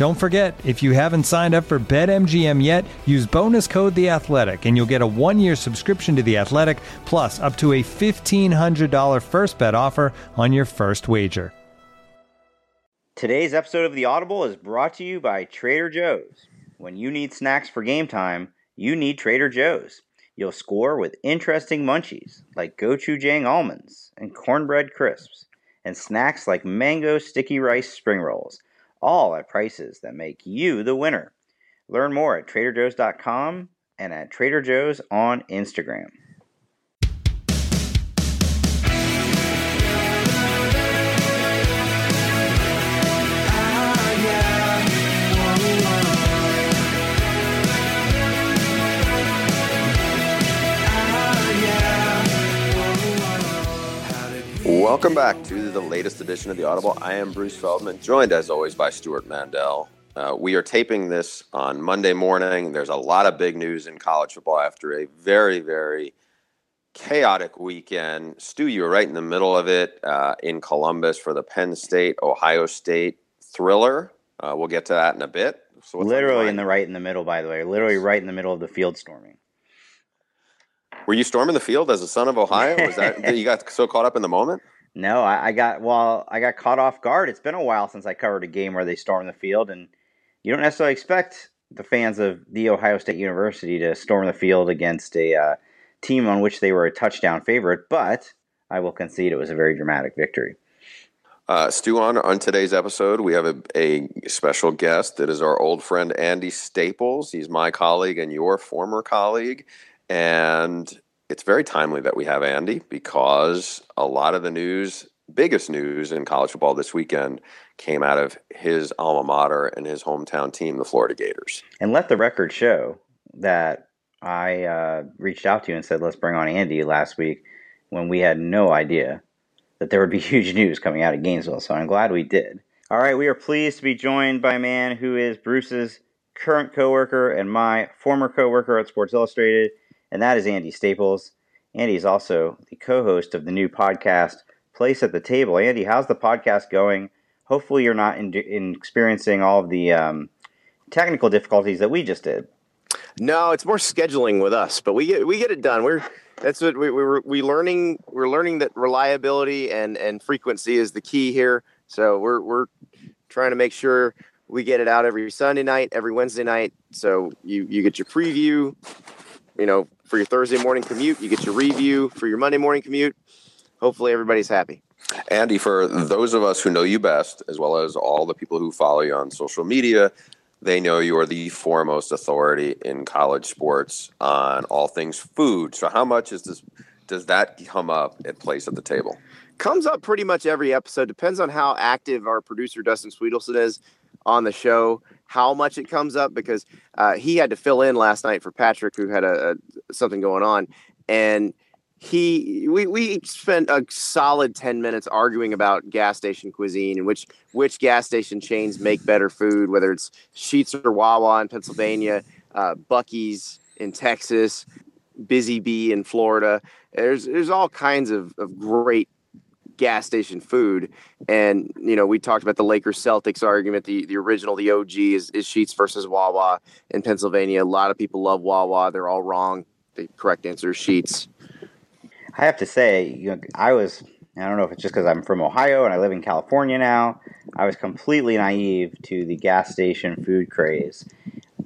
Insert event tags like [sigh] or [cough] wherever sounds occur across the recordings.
Don't forget, if you haven't signed up for BetMGM yet, use bonus code The Athletic, and you'll get a one-year subscription to The Athletic, plus up to a fifteen hundred dollar first bet offer on your first wager. Today's episode of The Audible is brought to you by Trader Joe's. When you need snacks for game time, you need Trader Joe's. You'll score with interesting munchies like gochujang almonds and cornbread crisps, and snacks like mango sticky rice spring rolls all at prices that make you the winner. Learn more at traderjoe's.com and at Trader Joe's on Instagram. Welcome back to the latest edition of the Audible. I am Bruce Feldman, joined as always by Stewart Mandel. Uh, we are taping this on Monday morning. There's a lot of big news in college football after a very, very chaotic weekend. Stu, you were right in the middle of it uh, in Columbus for the Penn State Ohio State thriller. Uh, we'll get to that in a bit. So literally in the right in the middle, by the way, literally right in the middle of the field storming. Were you storming the field as a son of Ohio? Was that [laughs] you got so caught up in the moment? No, I, I, got well. I got caught off guard. It's been a while since I covered a game where they storm the field, and you don't necessarily expect the fans of the Ohio State University to storm the field against a uh, team on which they were a touchdown favorite. But I will concede it was a very dramatic victory. Uh, Stu, on, on today's episode, we have a, a special guest that is our old friend Andy Staples. He's my colleague and your former colleague. And it's very timely that we have Andy because a lot of the news, biggest news in college football this weekend, came out of his alma mater and his hometown team, the Florida Gators. And let the record show that I uh, reached out to you and said, let's bring on Andy last week when we had no idea that there would be [laughs] huge news coming out of Gainesville. So I'm glad we did. All right, we are pleased to be joined by a man who is Bruce's current coworker and my former coworker at Sports Illustrated and that is Andy Staples. Andy is also the co host of the new podcast, Place at the Table. Andy, how's the podcast going? Hopefully, you're not in, in experiencing all of the um, technical difficulties that we just did. No, it's more scheduling with us, but we get we get it done. We're that's what we we we learning we're learning that reliability and and frequency is the key here. So we're we're trying to make sure we get it out every Sunday night, every Wednesday night. So you you get your preview, you know, for your Thursday morning commute. You get your review for your Monday morning commute. Hopefully, everybody's happy. Andy, for those of us who know you best, as well as all the people who follow you on social media, they know you are the foremost authority in college sports on all things food. So, how much is this? Does that come up at place at the table? Comes up pretty much every episode. Depends on how active our producer Dustin Sweetelson is on the show how much it comes up because uh, he had to fill in last night for Patrick, who had a, a something going on, and he we, we spent a solid 10 minutes arguing about gas station cuisine and which which gas station chains make better food whether it's Sheetz or wawa in pennsylvania uh, buc-ee's in texas busy bee in florida. There's there's all kinds of, of great gas station food. And you know, we talked about the Lakers Celtics argument. The the original, the OG is is Sheetz versus Wawa in Pennsylvania. A lot of people love Wawa. They're all wrong. The correct answer is Sheetz. I have to say, you know, I was I don't know if it's just because I'm from Ohio and I live in California now. I was completely naive to the gas station food craze.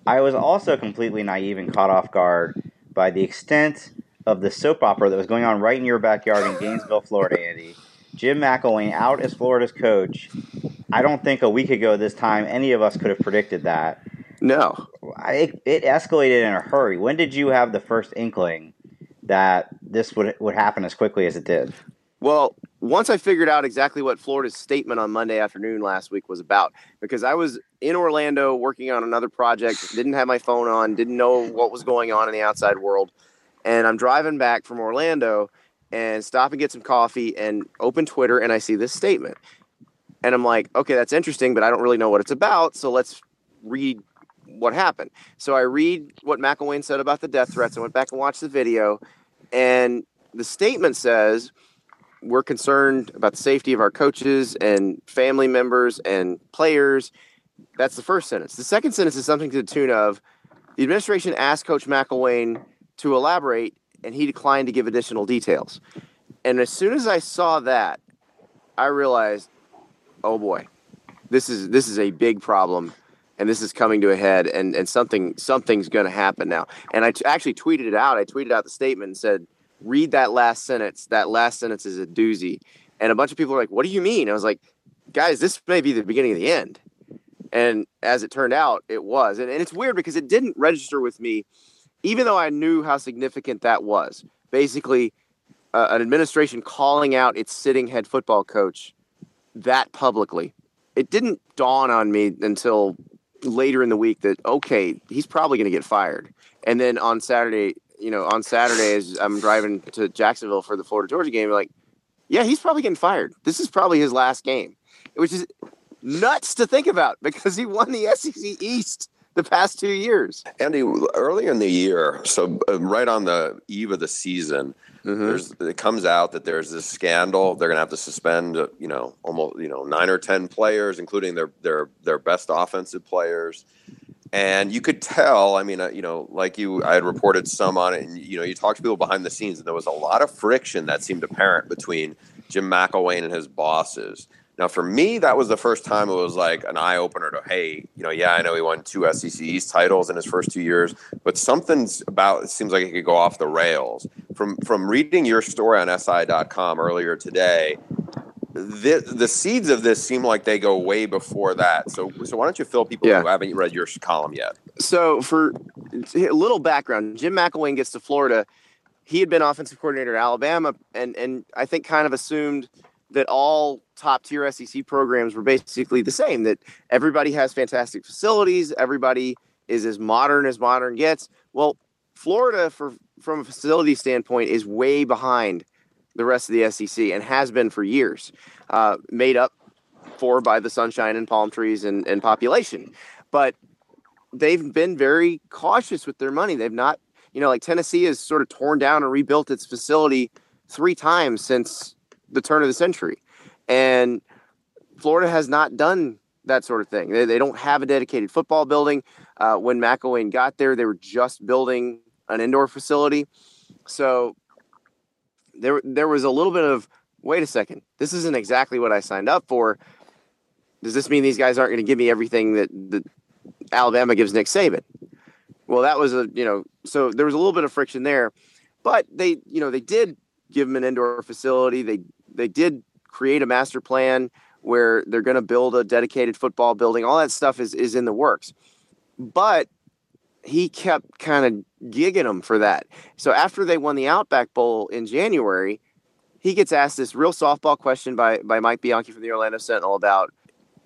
I was also completely naive and caught off guard by the extent of the soap opera that was going on right in your backyard in [laughs] Gainesville, Florida, Andy. Jim McElwain out as Florida's coach. I don't think a week ago this time any of us could have predicted that. No. I, it escalated in a hurry. When did you have the first inkling that this would would happen as quickly as it did? Well, once I figured out exactly what Florida's statement on Monday afternoon last week was about, because I was in Orlando working on another project, didn't have my phone on, didn't know what was going on in the outside world. And I'm driving back from Orlando and stop and get some coffee and open Twitter and I see this statement. And I'm like, okay, that's interesting, but I don't really know what it's about. So let's read what happened. So I read what McElwain said about the death threats. I went back and watched the video. And the statement says, we're concerned about the safety of our coaches and family members and players. That's the first sentence. The second sentence is something to the tune of the administration asked Coach McElwain to elaborate, and he declined to give additional details. And as soon as I saw that, I realized, oh boy, this is this is a big problem, and this is coming to a head, and and something something's going to happen now. And I t- actually tweeted it out. I tweeted out the statement and said, read that last sentence. That last sentence is a doozy. And a bunch of people are like, what do you mean? I was like, guys, this may be the beginning of the end. And as it turned out, it was. And, and it's weird because it didn't register with me, even though I knew how significant that was. Basically, uh, an administration calling out its sitting head football coach that publicly. It didn't dawn on me until later in the week that, okay, he's probably going to get fired. And then on Saturday, you know, on Saturday as I'm driving to Jacksonville for the Florida Georgia game, like, yeah, he's probably getting fired. This is probably his last game, which is nuts to think about [laughs] because he won the SEC East the past two years. Andy, earlier in the year, so uh, right on the eve of the season, mm-hmm. there's it comes out that there's this scandal. They're going to have to suspend, uh, you know, almost you know nine or ten players, including their their their best offensive players. And you could tell, I mean, uh, you know, like you, I had reported some on it, and you know, you talked to people behind the scenes, and there was a lot of friction that seemed apparent between Jim McElwain and his bosses. Now, for me, that was the first time it was like an eye opener to, hey, you know, yeah, I know he won two SEC East titles in his first two years, but something's about it seems like it could go off the rails. From from reading your story on SI.com earlier today, the the seeds of this seem like they go way before that. So so why don't you fill people yeah. who haven't read your column yet? So for a little background, Jim McElwain gets to Florida. He had been offensive coordinator at Alabama, and and I think kind of assumed that all top tier SEC programs were basically the same. That everybody has fantastic facilities, everybody is as modern as modern gets. Well, Florida, for from a facility standpoint, is way behind the rest of the SEC and has been for years, uh, made up for by the sunshine and palm trees and, and population. But they've been very cautious with their money. They've not, you know, like Tennessee has sort of torn down and rebuilt its facility three times since the turn of the century. And Florida has not done that sort of thing. They, they don't have a dedicated football building. Uh, when McElwain got there, they were just building an indoor facility. So there there was a little bit of wait a second, this isn't exactly what I signed up for. Does this mean these guys aren't going to give me everything that, that Alabama gives Nick Saban? Well, that was a you know so there was a little bit of friction there, but they you know they did give them an indoor facility. They they did create a master plan where they're going to build a dedicated football building. All that stuff is is in the works, but he kept kind of gigging them for that. So after they won the Outback Bowl in January, he gets asked this real softball question by by Mike Bianchi from the Orlando Sentinel about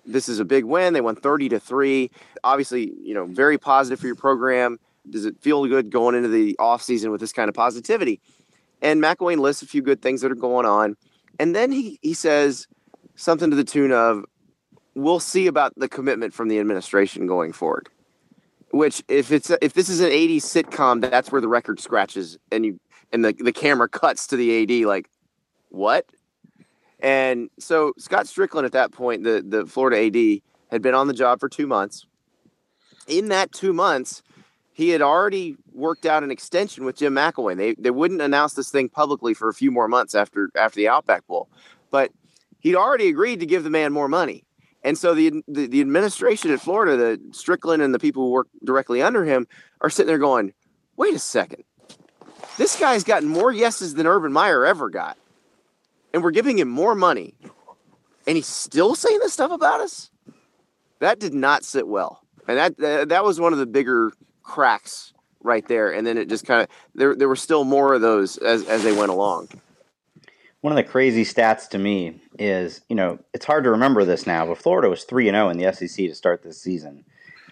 this is a big win. They won 30 to 3. Obviously, you know, very positive for your program. Does it feel good going into the offseason with this kind of positivity? And McElwain lists a few good things that are going on. And then he, he says something to the tune of, we'll see about the commitment from the administration going forward. Which if it's if this is an 80s sitcom that's where the record scratches and you and the, the camera [laughs] cuts to the ad like what? And so scott Stricklin at that point the the florida ad had been on the job for two months. In that two months he had already worked out an extension with jim mcelwain. They, they wouldn't announce this thing publicly for a few more months after after the outback bowl. But he'd already agreed to give the man more money. And so the, the, the administration at Florida, the Stricklin and the people who work directly under him, are sitting there going, "Wait a second, this guy's gotten more yeses than Urban Meyer ever got, and we're giving him more money, and he's still saying this stuff about us." That did not sit well, and that that was one of the bigger cracks right there. And then it just kind of there there were still more of those as as they went along one of the crazy stats to me is, you know, it's hard to remember this now, but Florida was 3 and 0 in the SEC to start this season.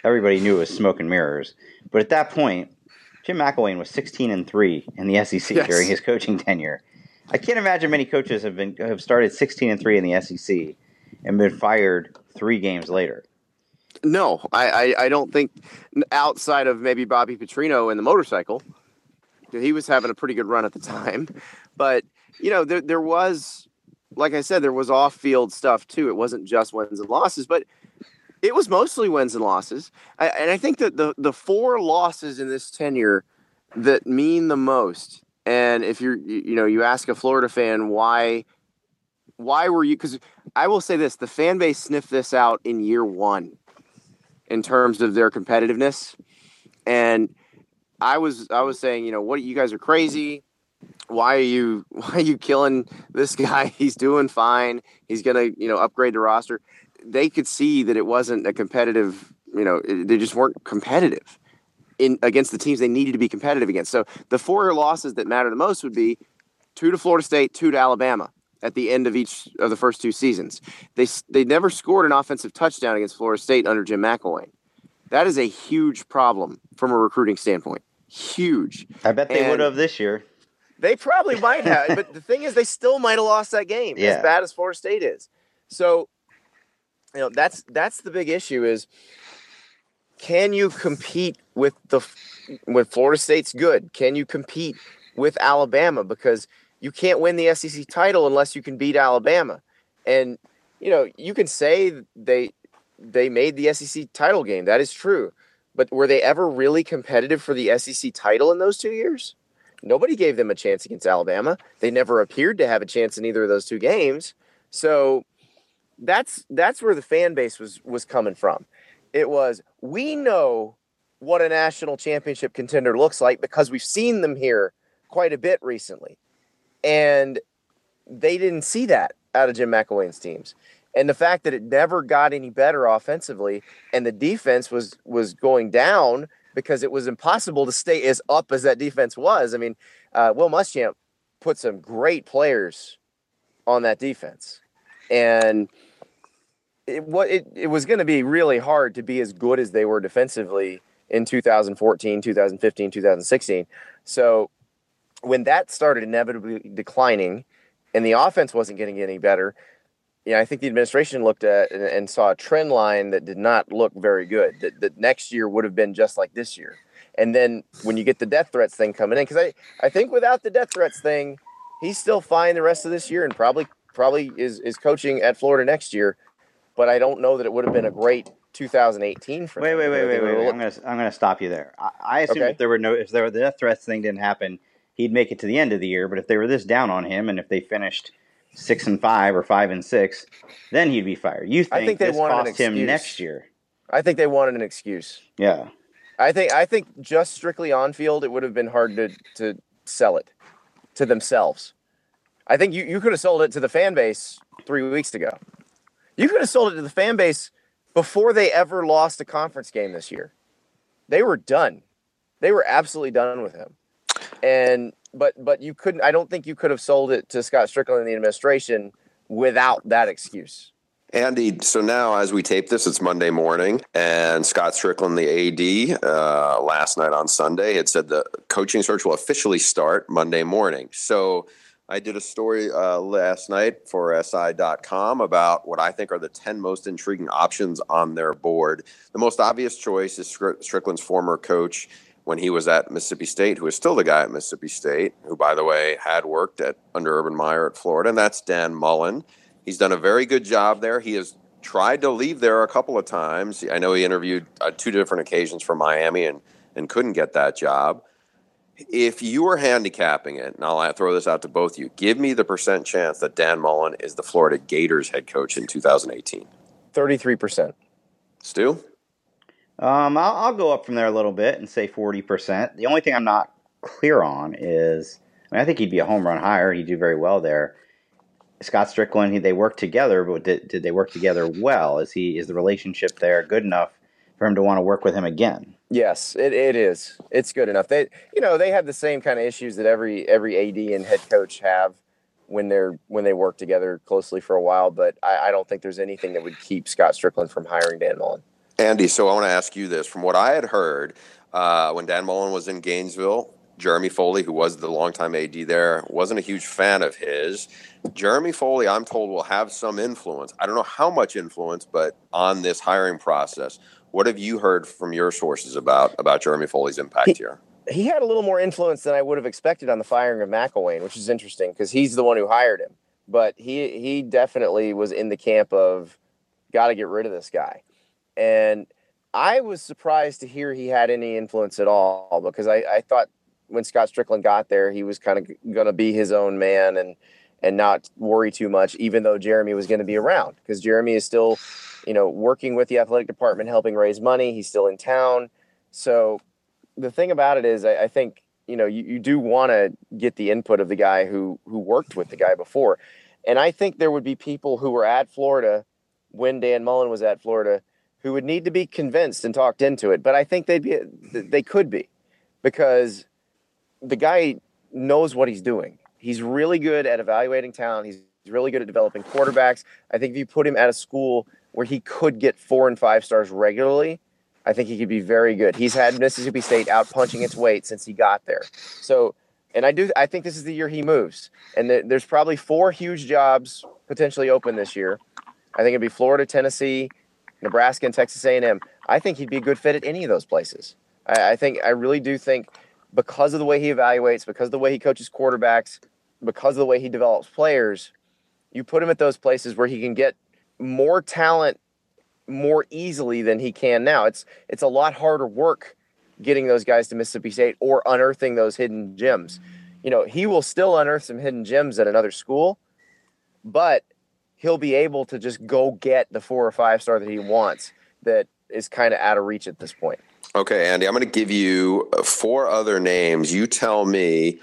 Everybody knew it was smoke and mirrors. But at that point, Jim McElwain was 16 and 3 in the SEC yes. during his coaching tenure. I can't imagine many coaches have been have started 16 and 3 in the SEC and been fired 3 games later. No, I, I, I don't think outside of maybe Bobby Petrino in the motorcycle, he was having a pretty good run at the time. But you know, there there was, like I said, there was off field stuff too. It wasn't just wins and losses, but it was mostly wins and losses. I, and I think that the the four losses in this tenure that mean the most. And if you're, you know, you ask a Florida fan why, why were you? Because I will say this: the fan base sniffed this out in year one, in terms of their competitiveness, and I was I was saying, you know, what you guys are crazy why are you [laughs] why are you killing this guy? [laughs] He's doing fine. He's gonna you know upgrade the roster. They could see that it wasn't a competitive. You know, they just weren't competitive in against the teams they needed to be competitive against. So the four losses that matter the most would be two to Florida State, two to Alabama at the end of each of the first two seasons. They they never scored an offensive touchdown against Florida State under Jim McElwain. That is a huge problem from a recruiting standpoint. Huge. I bet they and, would have this year. They probably [laughs] might have, but the thing is, they still might have lost that game. Yeah. As bad as Florida State is, so you know that's that's the big issue is can you compete with the when Florida State's good? Can you compete with Alabama because you can't win the SEC title unless you can beat Alabama, and you know you can say they they made the SEC title game. That is true, but were they ever really competitive for the SEC title in those two years? Nobody gave them a chance against Alabama. They never appeared to have a chance in either of those two games. So that's that's where the fan base was was coming from. It was we know what a national championship contender looks like because we've seen them here quite a bit recently. And they didn't see that out of Jim McElwain's teams. And the fact that it never got any better offensively and the defense was was going down because it was impossible to stay as up as that defense was. I mean, uh, Will Muschamp put some great players on that defense, and it, what it, it was going to be really hard to be as good as they were defensively in 2014, 2015, 2016. So when that started inevitably declining and the offense wasn't getting any better, yeah, I think the administration looked at and, and, saw a trend line that did not look very good. That, that next year would have been just like this year. And then when you get the death threats thing coming in, because I, I think without the death threats thing, he's still fine the rest of this year and probably probably is is coaching at Florida next year. But I don't know that it would have been a great 2018 for wait, wait, wait, wait, wait, wait. I'm gonna I'm gonna stop you there. I, I assume okay. if there were no if there were the death threats thing didn't happen, he'd make it to the end of the year. But if they were this down on him, and if they finished six and five or five and six, then he'd be fired. You think, I think they this cost him next year? I think they wanted an excuse. Yeah. I think I think just strictly on field, it would have been hard to to sell it to themselves. I think you, you could have sold it to the fan base three weeks ago. You could have sold it to the fan base before they ever lost a conference game this year. They were done. They were absolutely done with him. And but but you couldn't. I don't think you could have sold it to Scott Stricklin and the administration without that excuse. Andy, so now as we tape this, it's Monday morning, and Scott Stricklin, the AD, uh, last night on Sunday had said the coaching search will officially start Monday morning. So I did a story uh, last night for SI.com about what I think are the 10 most intriguing options on their board. The most obvious choice is Stricklin's former coach when he was at Mississippi State, who is still the guy at Mississippi State, who, by the way, had worked at under Urban Meyer at Florida, and that's Dan Mullen. He's done a very good job there. He has tried to leave there a couple of times. I know he interviewed uh, two different occasions for Miami and and couldn't get that job. If you were handicapping it, and I'll throw this out to both of you, give me the percent chance that Dan Mullen is the Florida Gators head coach in 2018. 33%. Stu? Um, I'll, I'll go up from there a little bit and say 40%. The only thing I'm not clear on is I, mean, I think he'd be a home run hire. He'd do very well there. Scott Stricklin, he, they work together, but did, did they work together well? Is he is the relationship there good enough for him to want to work with him again? Yes, it, it is. It's good enough. They you know they have the same kind of issues that every every AD and head coach have when they're when they work together closely for a while. But I, I don't think there's anything that would keep Scott Stricklin from hiring Dan Mullen. Andy, so I want to ask you this: from what I had heard uh, when Dan Mullen was in Gainesville, Jeremy Foley, who was the longtime AD there, wasn't a huge fan of his. Jeremy Foley, I'm told, will have some influence. I don't know how much influence, but on this hiring process. What have you heard from your sources about about Jeremy Foley's impact he, here? He had a little more influence than I would have expected on the firing of McElwain, which is interesting because he's the one who hired him. But he he definitely was in the camp of got to get rid of this guy, and I was surprised to hear he had any influence at all because I, I thought when Scott Stricklin got there, he was kind of going to be his own man and and not worry too much, even though Jeremy was going to be around because Jeremy is still, you know, working with the athletic department, helping raise money. He's still in town. So the thing about it is, I, I think you know you, you do want to get the input of the guy who who worked with the guy before, and I think there would be people who were at Florida when Dan Mullen was at Florida who would need to be convinced and talked into it. But I think they'd be they could be because the guy knows what he's doing. He's really good at evaluating talent. He's really good at developing quarterbacks. I think if you put him at a school where he could get four and five stars regularly, I think he could be very good. He's had Mississippi State out punching its weight since he got there. So, and I do, I think this is the year he moves. And there's probably four huge jobs potentially open this year. I think it'd be Florida, Tennessee, Nebraska, and Texas A&M. I think he'd be a good fit at any of those places. I, I think, I really do think because of the way he evaluates, because of the way he coaches quarterbacks, because of the way he develops players, you put him at those places where he can get more talent more easily than he can now. It's it's a lot harder work getting those guys to Mississippi State or unearthing those hidden gems. You know, he will still unearth some hidden gems at another school, but he'll be able to just go get the four or five star that he wants that is kind of out of reach at this point. Okay, Andy, I'm going to give you uh, four other names. You tell me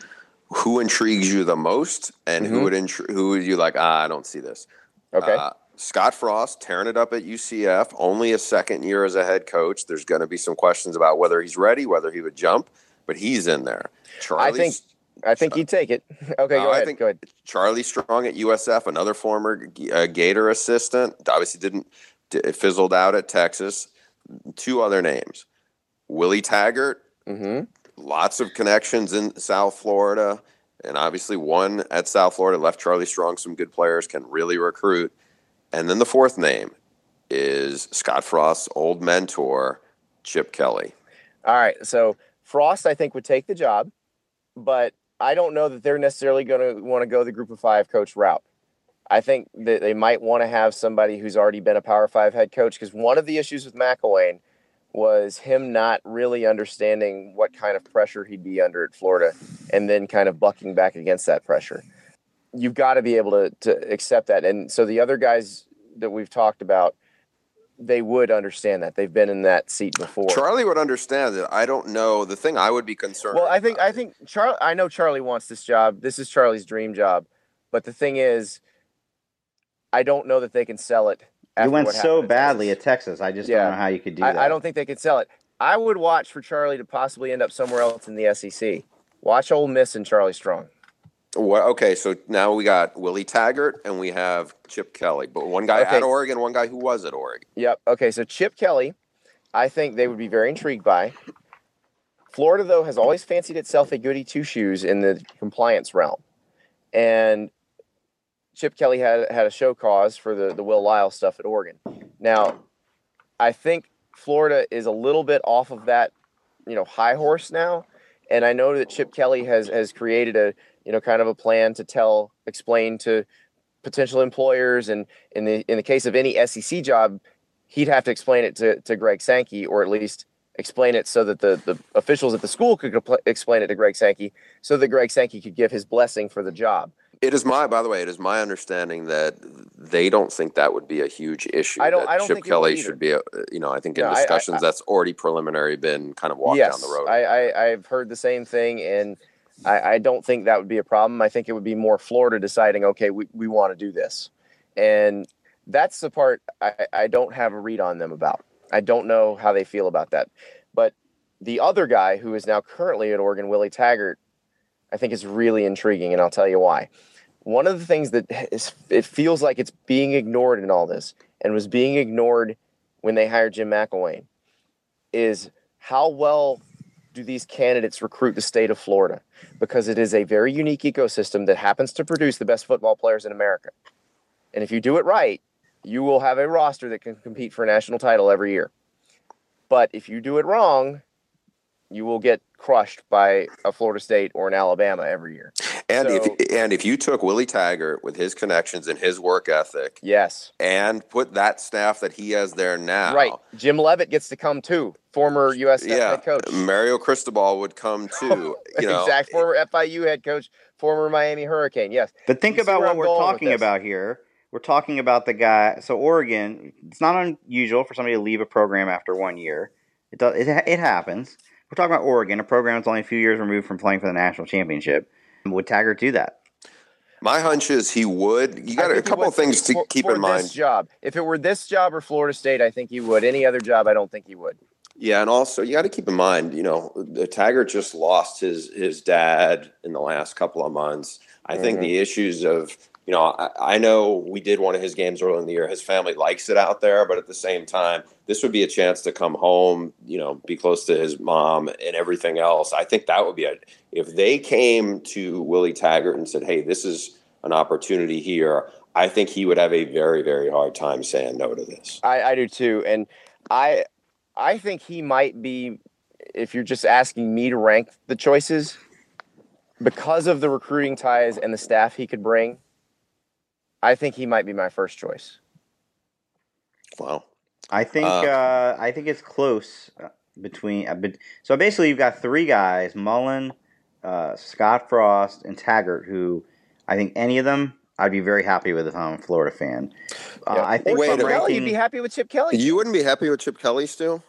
who intrigues you the most and mm-hmm. who would intri- who would you like, ah, I don't see this. Okay. Uh, Scott Frost tearing it up at UCF, only a second year as a head coach. There's going to be some questions about whether he's ready, whether he would jump, but he's in there. Charlie, I think I think he'd take it. [laughs] Okay, go uh, ahead. I think go ahead. Charlie Strong at USF, another former uh, Gator assistant, obviously didn't it fizzled out at Texas. Two other names. Willie Taggart, mm-hmm. lots of connections in South Florida, and obviously one at South Florida left Charlie Strong some good players, can really recruit. And then the fourth name is Scott Frost's old mentor, Chip Kelly. All right. So Frost, I think, would take the job, but I don't know that they're necessarily going to want to go the group of five coach route. I think that they might want to have somebody who's already been a Power Five head coach because one of the issues with McElwain – was him not really understanding what kind of pressure he'd be under at Florida and then kind of bucking back against that pressure. You've got to be able to, to accept that. And so the other guys that we've talked about, they would understand that. They've been in that seat before. Charlie would understand it. I don't know. The thing I would be concerned Well, I think I think Charlie I know Charlie wants this job. This is Charlie's dream job. But the thing is I don't know that they can sell it you went so badly at Texas. I just yeah. don't know how you could do I, that. I don't think they could sell it. I would watch for Charlie to possibly end up somewhere else in the SEC. Watch Ole Miss and Charlie Strong. Well, okay, so now we got Willie Taggart and we have Chip Kelly, but one guy okay. at Oregon, one guy who was at Oregon. Yep. Okay, so Chip Kelly, I think they would be very intrigued by. Florida, though, has always fancied itself a goody two shoes in the compliance realm, and Chip Kelly had had a show cause for the the Will Lyle stuff at Oregon. Now, I think Florida is a little bit off of that, you know, high horse now, and I know that Chip Kelly has has created a you know kind of a plan to tell, explain to potential employers, and in the in the case of any SEC job, he'd have to explain it to to Greg Sankey or at least explain it so that the, the officials at the school could compl- explain it to Greg Sankey so that Greg Sankey could give his blessing for the job. It is my, by the way, it is my understanding that they don't think that would be a huge issue. I don't- that I don't Chip think Kelly should be, a, you know, I think in No, I- I- discussions I- that's already preliminary been kind of walked yes, down the road. I, I, I've heard the same thing, and I, I don't think that would be a problem. I think it would be more Florida deciding, okay, we, we want to do this. And that's the part I, I don't have a read on them about. I don't know how they feel about that. But the other guy who is now currently at Oregon, Willie Taggart, I think is really intriguing, and I'll tell you why. One of the things that is, it feels like it's being ignored in all this, and was being ignored when they hired Jim McElwain, is how well do these candidates recruit the state of Florida? Because it is a very unique ecosystem that happens to produce the best football players in America. And if you do it right, you will have a roster that can compete for a national title every year. But if you do it wrong, you will get crushed by a Florida State or an Alabama every year. And so- if and if you took Willie Taggart with his connections and his work ethic Yes. and put that staff that he has there now, Right. Jim Leavitt gets to come too, former USF Yeah, head coach. Mario Cristobal would come [laughs] too. You know, exact former FIU head coach, former Miami Hurricane. Yes. But think You about what I'm we're talking about here. We're talking about the guy. So Oregon, it's not unusual for somebody to leave a program after one year. It does. It, it happens. We're talking about Oregon, a program that's only a few years removed from playing for the national championship. Would Taggart do that? my hunch is he would. You got a couple of things to for- keep for in mind. This job. If it were this job or Florida State, I think he would. Any other job, I don't think he would. Yeah, and also you got to keep in mind, you know, the Taggart just lost his his dad in the last couple of months. I think Mhm. the issues of, you know, I, I know we did one of his games early in the year. His family likes it out there, but at the same time, this would be a chance to come home, you know, be close to his mom and everything else. I think that would be a if they came to Willie Taggart and said, "Hey, this is an opportunity here." I think he would have a very very hard time saying no to this. I, I do too, and I I think he might be. If you're just asking me to rank the choices, because of the recruiting ties and the staff he could bring, I think he might be my first choice. Wow. I think. Uh, Uh, I think it's close uh, between. Uh, but, so basically, you've got three guys: Mullen, uh, Scott Frost, and Taggart. Who I think any of them, I'd be very happy with if I'm a Florida fan. Uh, Yeah. I think Wait if a I'm minute. Kelly, you'd be happy with Chip Kelly. You wouldn't be happy with Chip Kelly still?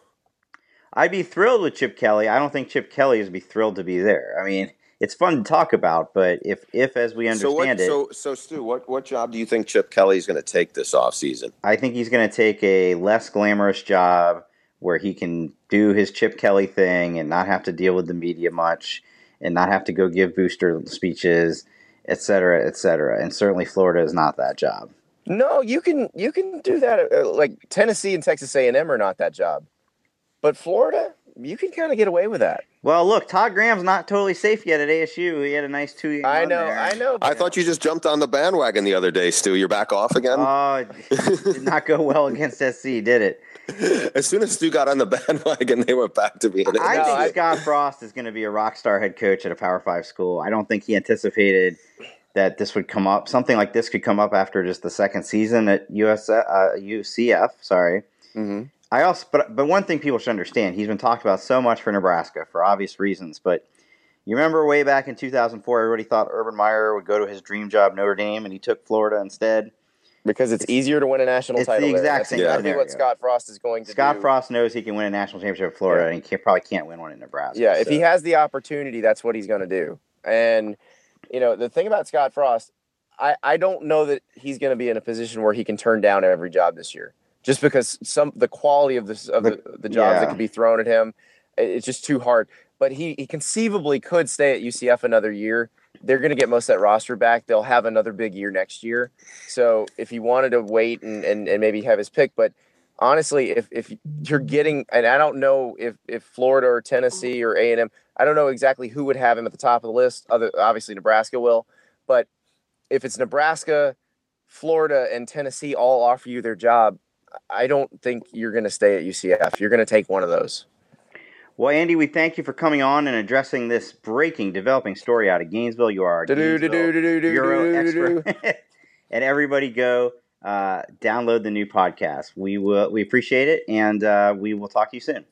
I'd be thrilled with Chip Kelly. I don't think Chip Kelly is be thrilled to be there. I mean, it's fun to talk about, but if, if as we So what? understand it, So so Stu, what what job do you think Chip Kelly is going to take this offseason? I think he's going to take a less glamorous job where he can do his Chip Kelly thing and not have to deal with the media much and not have to go give booster speeches, et cetera, et cetera. And certainly Florida is not that job. No, you can you can do that. Uh, like Tennessee and Texas A and M are not that job, but Florida, you can kind of get away with that. Well, look, Todd Graham's not totally safe yet at ASU. He had a nice two year. I know, I know. I thought you just jumped on the bandwagon the other day, Stu. You're back off again. Oh, it did not go well against SC, did it? [laughs] as soon as Stu got on the [laughs] bandwagon, they went back to being. I No, think I- Scott Frost is going to be a rock star head coach at a Power Five school. I don't think he anticipated that this would come up. Something like this could come up after just the second season at US, uh, UCF. Sorry. hmm I also, but but one thing people should understand, he's been talked about so much for Nebraska for obvious reasons. But you remember way back in 2004, everybody thought Urban Meyer would go to his dream job, Notre Dame, and he took Florida instead. because it's easier to win a national title. it's the title. there. exact That's same exactly what. Scott Frost is going to Scott do. Frost knows he can win a national championship at Florida, Yeah. and he can't, probably can't win one in Nebraska. Yeah, if he has the opportunity, that's what he's going to do. And you know, the thing about Scott Frost, I I don't know that he's going to be in a position where he can turn down every job this year, just because some the quality of this of the, the jobs yeah. that could be thrown at him, it- it's just too hard. But he he conceivably could stay at UCF another year. They're going to get most of that roster back. They'll have another big year next year. So if he wanted to wait and, and, and maybe have his pick, but honestly, if, if you're getting, and I don't know if, if Florida or Tennessee or A and M, I don't know exactly who would have him at the top of the list. Other obviously Nebraska will, but if it's Nebraska, Florida, and Tennessee all offer you their job, I don't think you're going to stay at UCF. You're going to take one of those. Well, Andy, we thank you for coming on and addressing this breaking, developing story out of Gainesville. You are our Gainesville Bureau expert, [laughs] and everybody go uh, download the new podcast. We will. We appreciate it, and uh, we will talk to you soon.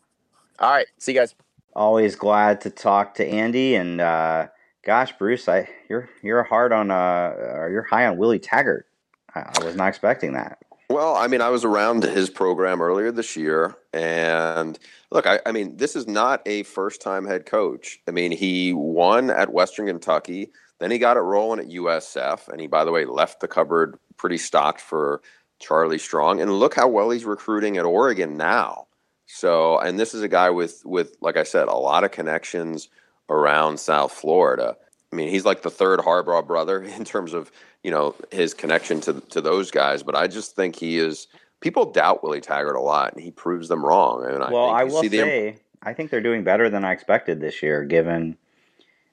All right. See you guys. Always glad to talk to Andy and uh, gosh, Bruce, I you're you're hard on uh you're high on Willie Taggart. I, I was not expecting that. Well, I mean, I was around his program earlier this year, and look, I, I mean, this is not a first-time head coach. I mean, he won at Western Kentucky, then he got it rolling at USF, and he, by the way, left the cupboard pretty stocked for Charlie Strong. And look how well he's recruiting at Oregon now. So, and this is a guy with with like I said, a lot of connections around South Florida. I mean, he's like the third Harbaugh brother [laughs] in terms of you know his connection to to those guys. But I just think he is. People doubt Willie Taggart a lot, and he proves them wrong. And well, I, I will say, the, I think they're doing better than I expected this year, given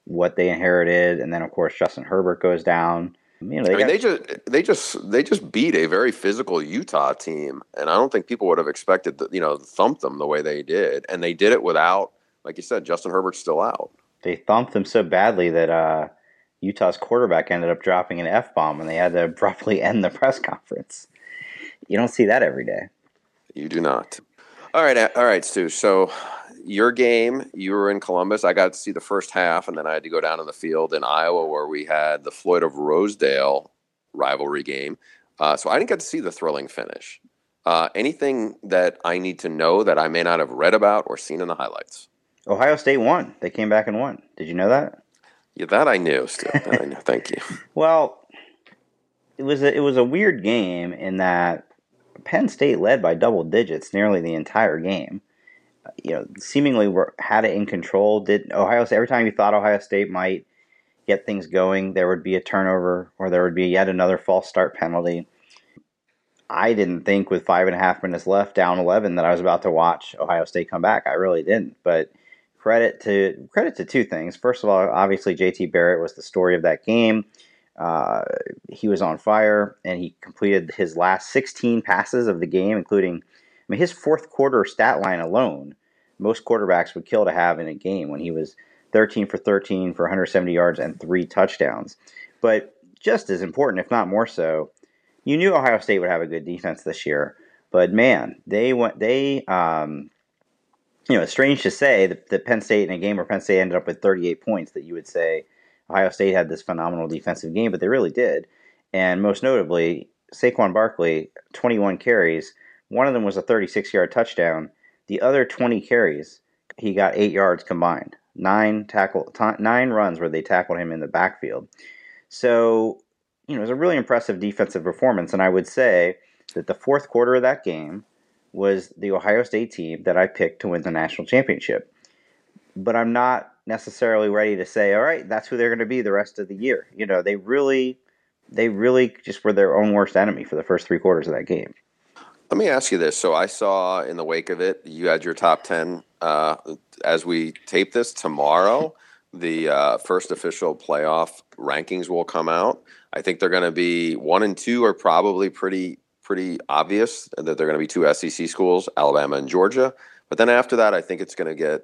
what they inherited, and then of course Justin Herbert goes down. You know, they, I mean, they just they just they just beat a very physical Utah team, and I don't think people would have expected that you know thump them the way they did, and they did it without, like you said, Justin Herbert's still out. They thumped them so badly that uh, Utah's quarterback ended up dropping an f bomb, and they had to [laughs] abruptly end the press conference. You don't see that every day. You do not. All right, all right, Stu. So your game, you were in Columbus. I got to see the first half, and then I had to go down to the field in Iowa where we had the Floyd of Rosedale rivalry game. Uh, so I didn't get to see the thrilling finish. Uh, anything that I need to know that I may not have read about or seen in the highlights? Ohio State won. They came back and won. Did you know that? Yeah, that I knew. Still, I knew. Thank you. [laughs] Well, it was a, it was a weird game in that Penn State led by double digits nearly the entire game you know, seemingly were, had it in control. Did Ohio State every time you thought Ohio State might get things going, there would be a turnover or there would be yet another false start penalty. I didn't think with five and a half minutes left, down eleven, that I was about to watch Ohio State come back. I really didn't. But credit to credit to two things. First of all, obviously JT Barrett was the story of that game. Uh, he was on fire, and he completed his last 16 passes of the game, including I mean, his fourth quarter stat line alone, most quarterbacks would kill to have in a game when he was 13 for 13 for 170 yards and three touchdowns. But just as important, if not more so, you knew Ohio State would have a good defense this year. But man, they went. They, um, you know, it's strange to say that, that Penn State in a game where Penn State ended up with 38 points, that you would say Ohio State had this phenomenal defensive game, but they really did. And most notably, Saquon Barkley, 21 carries, one of them was a 36 yard touchdown. The other 20 carries, he got eight yards combined. Nine tackle, t- nine runs where they tackled him in the backfield. So, you know, it was a really impressive defensive performance. And I would say that the fourth quarter of that game was the Ohio State team that I picked to win the national championship. But I'm not necessarily ready to say, all right, that's who they're going to be the rest of the year. You know, they really, they really just were their own worst enemy for the first three quarters of that game. Let me ask you this. So I saw in the wake of it, you had your top 10 uh, as we tape this tomorrow. The uh, first official playoff rankings will come out. I think they're going to be one and two are probably pretty pretty obvious that they're going to be two SEC schools, Alabama and Georgia. But then after that, I think it's going to get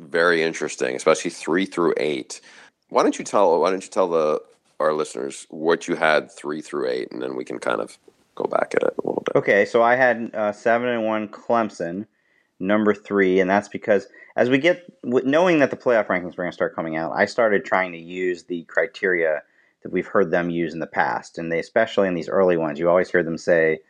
very interesting, especially three through eight. Why don't you tell Why don't you tell the our listeners what you had three through eight, and then we can kind of go back at it a little bit. Okay, so I had uh, seven and one Clemson, number three, and that's because as we get knowing that the playoff rankings were going to start coming out, I started trying to use the criteria that we've heard them use in the past, and they especially in these early ones, you always hear them say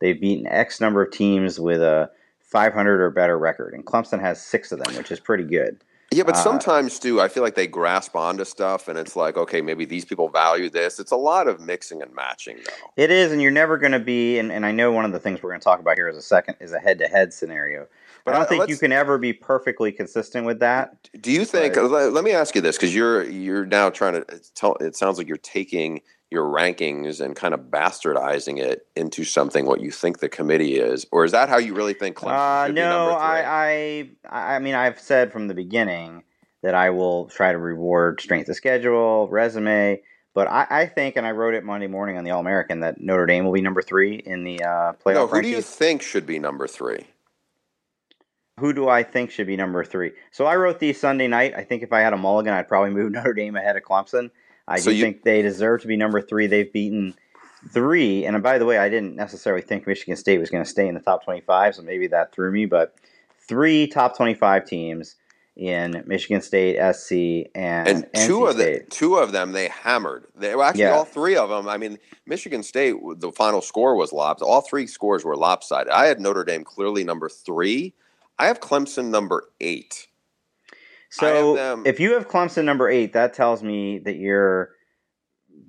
they've beaten X number of teams with a 500 or better record, and Clemson has six of them, which is pretty good. Yeah, but uh, sometimes too, I feel like they grasp onto stuff, and it's like, okay, maybe these people value this. It's a lot of mixing and matching, though. It is, and you're never going to be. And, and I know one of the things we're going to talk about here is a second is a head-to-head scenario. But I don't think you can ever be perfectly consistent with that. Do you think? But, let me ask you this, because you're you're now trying to tell. It sounds like you're taking your rankings and kind of bastardizing it into something what you think the committee is, or is that how you really think Clemson? Uh, no, I, I, I mean, I've said from the beginning that I will try to reward strength of schedule, resume. But I, I think, and I wrote it Monday morning on the All American, that Notre Dame will be number three in the uh, playoff. No, who rankings. do you think should be number three? Who do I think should be number three? So I wrote these Sunday night. I think if I had a mulligan, I'd probably move [laughs] Notre Dame ahead of Clemson. I so do you, think they deserve to be number three. They've beaten three. And uh, by the way, I didn't necessarily think Michigan State was going to stay in the top 25, so maybe that threw me. But three top 25 teams in Michigan State, SC, and, and two NC of the two of them they hammered. They actually Yeah. all three of them. I mean, Michigan State. The final score was lopsided. All three scores were lopsided. I had Notre Dame clearly number three. I have Clemson number eight. So if you have Clemson number eight, that tells me that you're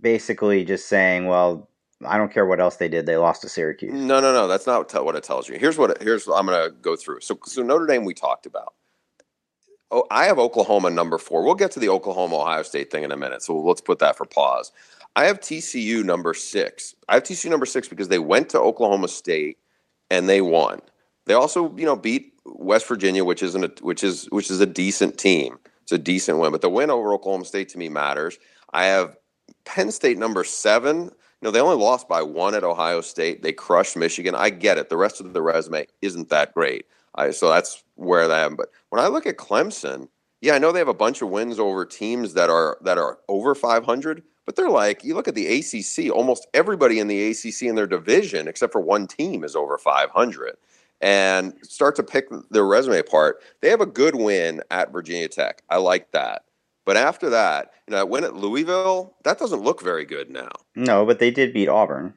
basically just saying, well, I don't care what else they did. They lost to Syracuse. No, no, no. That's not what it tells you. Here's what. It, here's what I'm going to go through. So, so Notre Dame we talked about. Oh, I have Oklahoma number four. We'll get to the Oklahoma Ohio State thing in a minute. So let's put that for pause. I have TCU number six. I have TCU number six because they went to Oklahoma State and they won. They also, you know, beat West Virginia, which isn't a, which is which is a decent team. It's a decent win, but the win over Oklahoma State to me matters. I have Penn State number seven. You know, they only lost by one at Ohio State. They crushed Michigan. I get it. The rest of the resume isn't that great. I, so that's where I am. But when I look at Clemson, yeah, I know they have a bunch of wins over teams that are that are over 500, but they're like you look at the ACC. Almost everybody in the ACC in their division, except for one team, is over 500. And start to pick their resume apart. They have a good win at Virginia Tech. I like that. But after that, you know, that win at Louisville, that doesn't look very good now. No, but they did beat Auburn.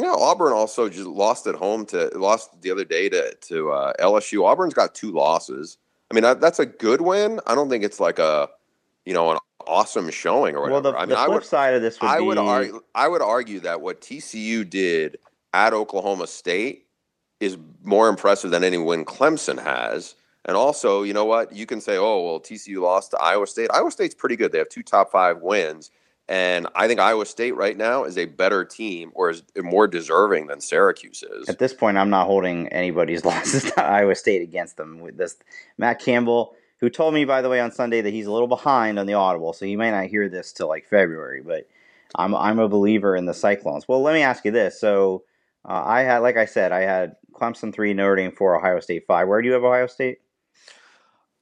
Yeah, Auburn also just lost at home to lost the other day to to uh, LSU. Auburn's got two losses. I mean, that, that's a good win. I don't think it's like a you know an awesome showing or whatever. Well, the, I mean, the I flip would side of this would I be would argue I would argue that what TCU did at Oklahoma State is more impressive than any win Clemson has. And also, you know what? You can say, "Oh, well, TCU lost to Iowa State." Iowa State's pretty good. They have two top five wins, and I think Iowa State right now is a better team or is more deserving than Syracuse is. At this point, I'm not holding anybody's [laughs] losses to Iowa State against them. With this, Matt Campbell, who told me, by the way, on Sunday that he's a little behind on the Audible, so he may not hear this till like February. But I'm I'm a believer in the Cyclones. Well, let me ask you this. So uh, I had, like I said, I had Clemson three, Notre Dame four, Ohio State five. Where do you have Ohio State?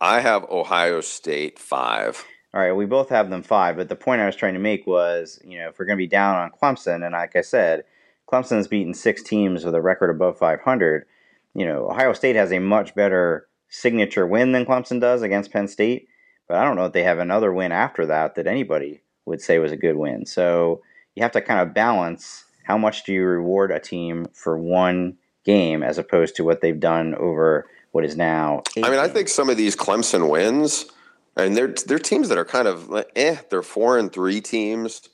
I have Ohio State five. All right, we both have them five, but the point I was trying to make was, you know, if we're going to be down on Clemson, and like I said, Clemson has beaten six teams with a record above 500. You know, Ohio State has a much better signature win than Clemson does against Penn State, but I don't know if they have another win after that that anybody would say was a good win. So you have to kind of balance how much do you reward a team for one game as opposed to what they've done over what is now. I mean, I think some of these Clemson wins, and they're they're teams that are kind of like, eh. They're four and three teams.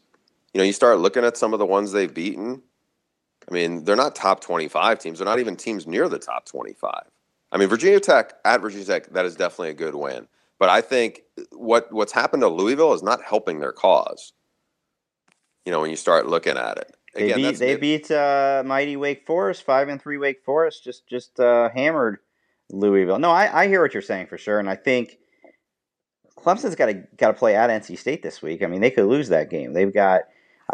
You know, you start looking at some of the ones they've beaten. I mean, they're not top twenty-five teams. They're not even teams near the top twenty-five. I mean, Virginia Tech at Virginia Tech, that is definitely a good win. But I think what what's happened to Louisville is not helping their cause. You know, when you start looking at it, They Again, beat they beat uh, mighty Wake Forest five and three. Wake Forest just just uh, hammered Louisville. No, I, I hear what you're saying for sure, and I think Clemson's got to got to play at NC State this week. I mean, they could lose that game. They've got.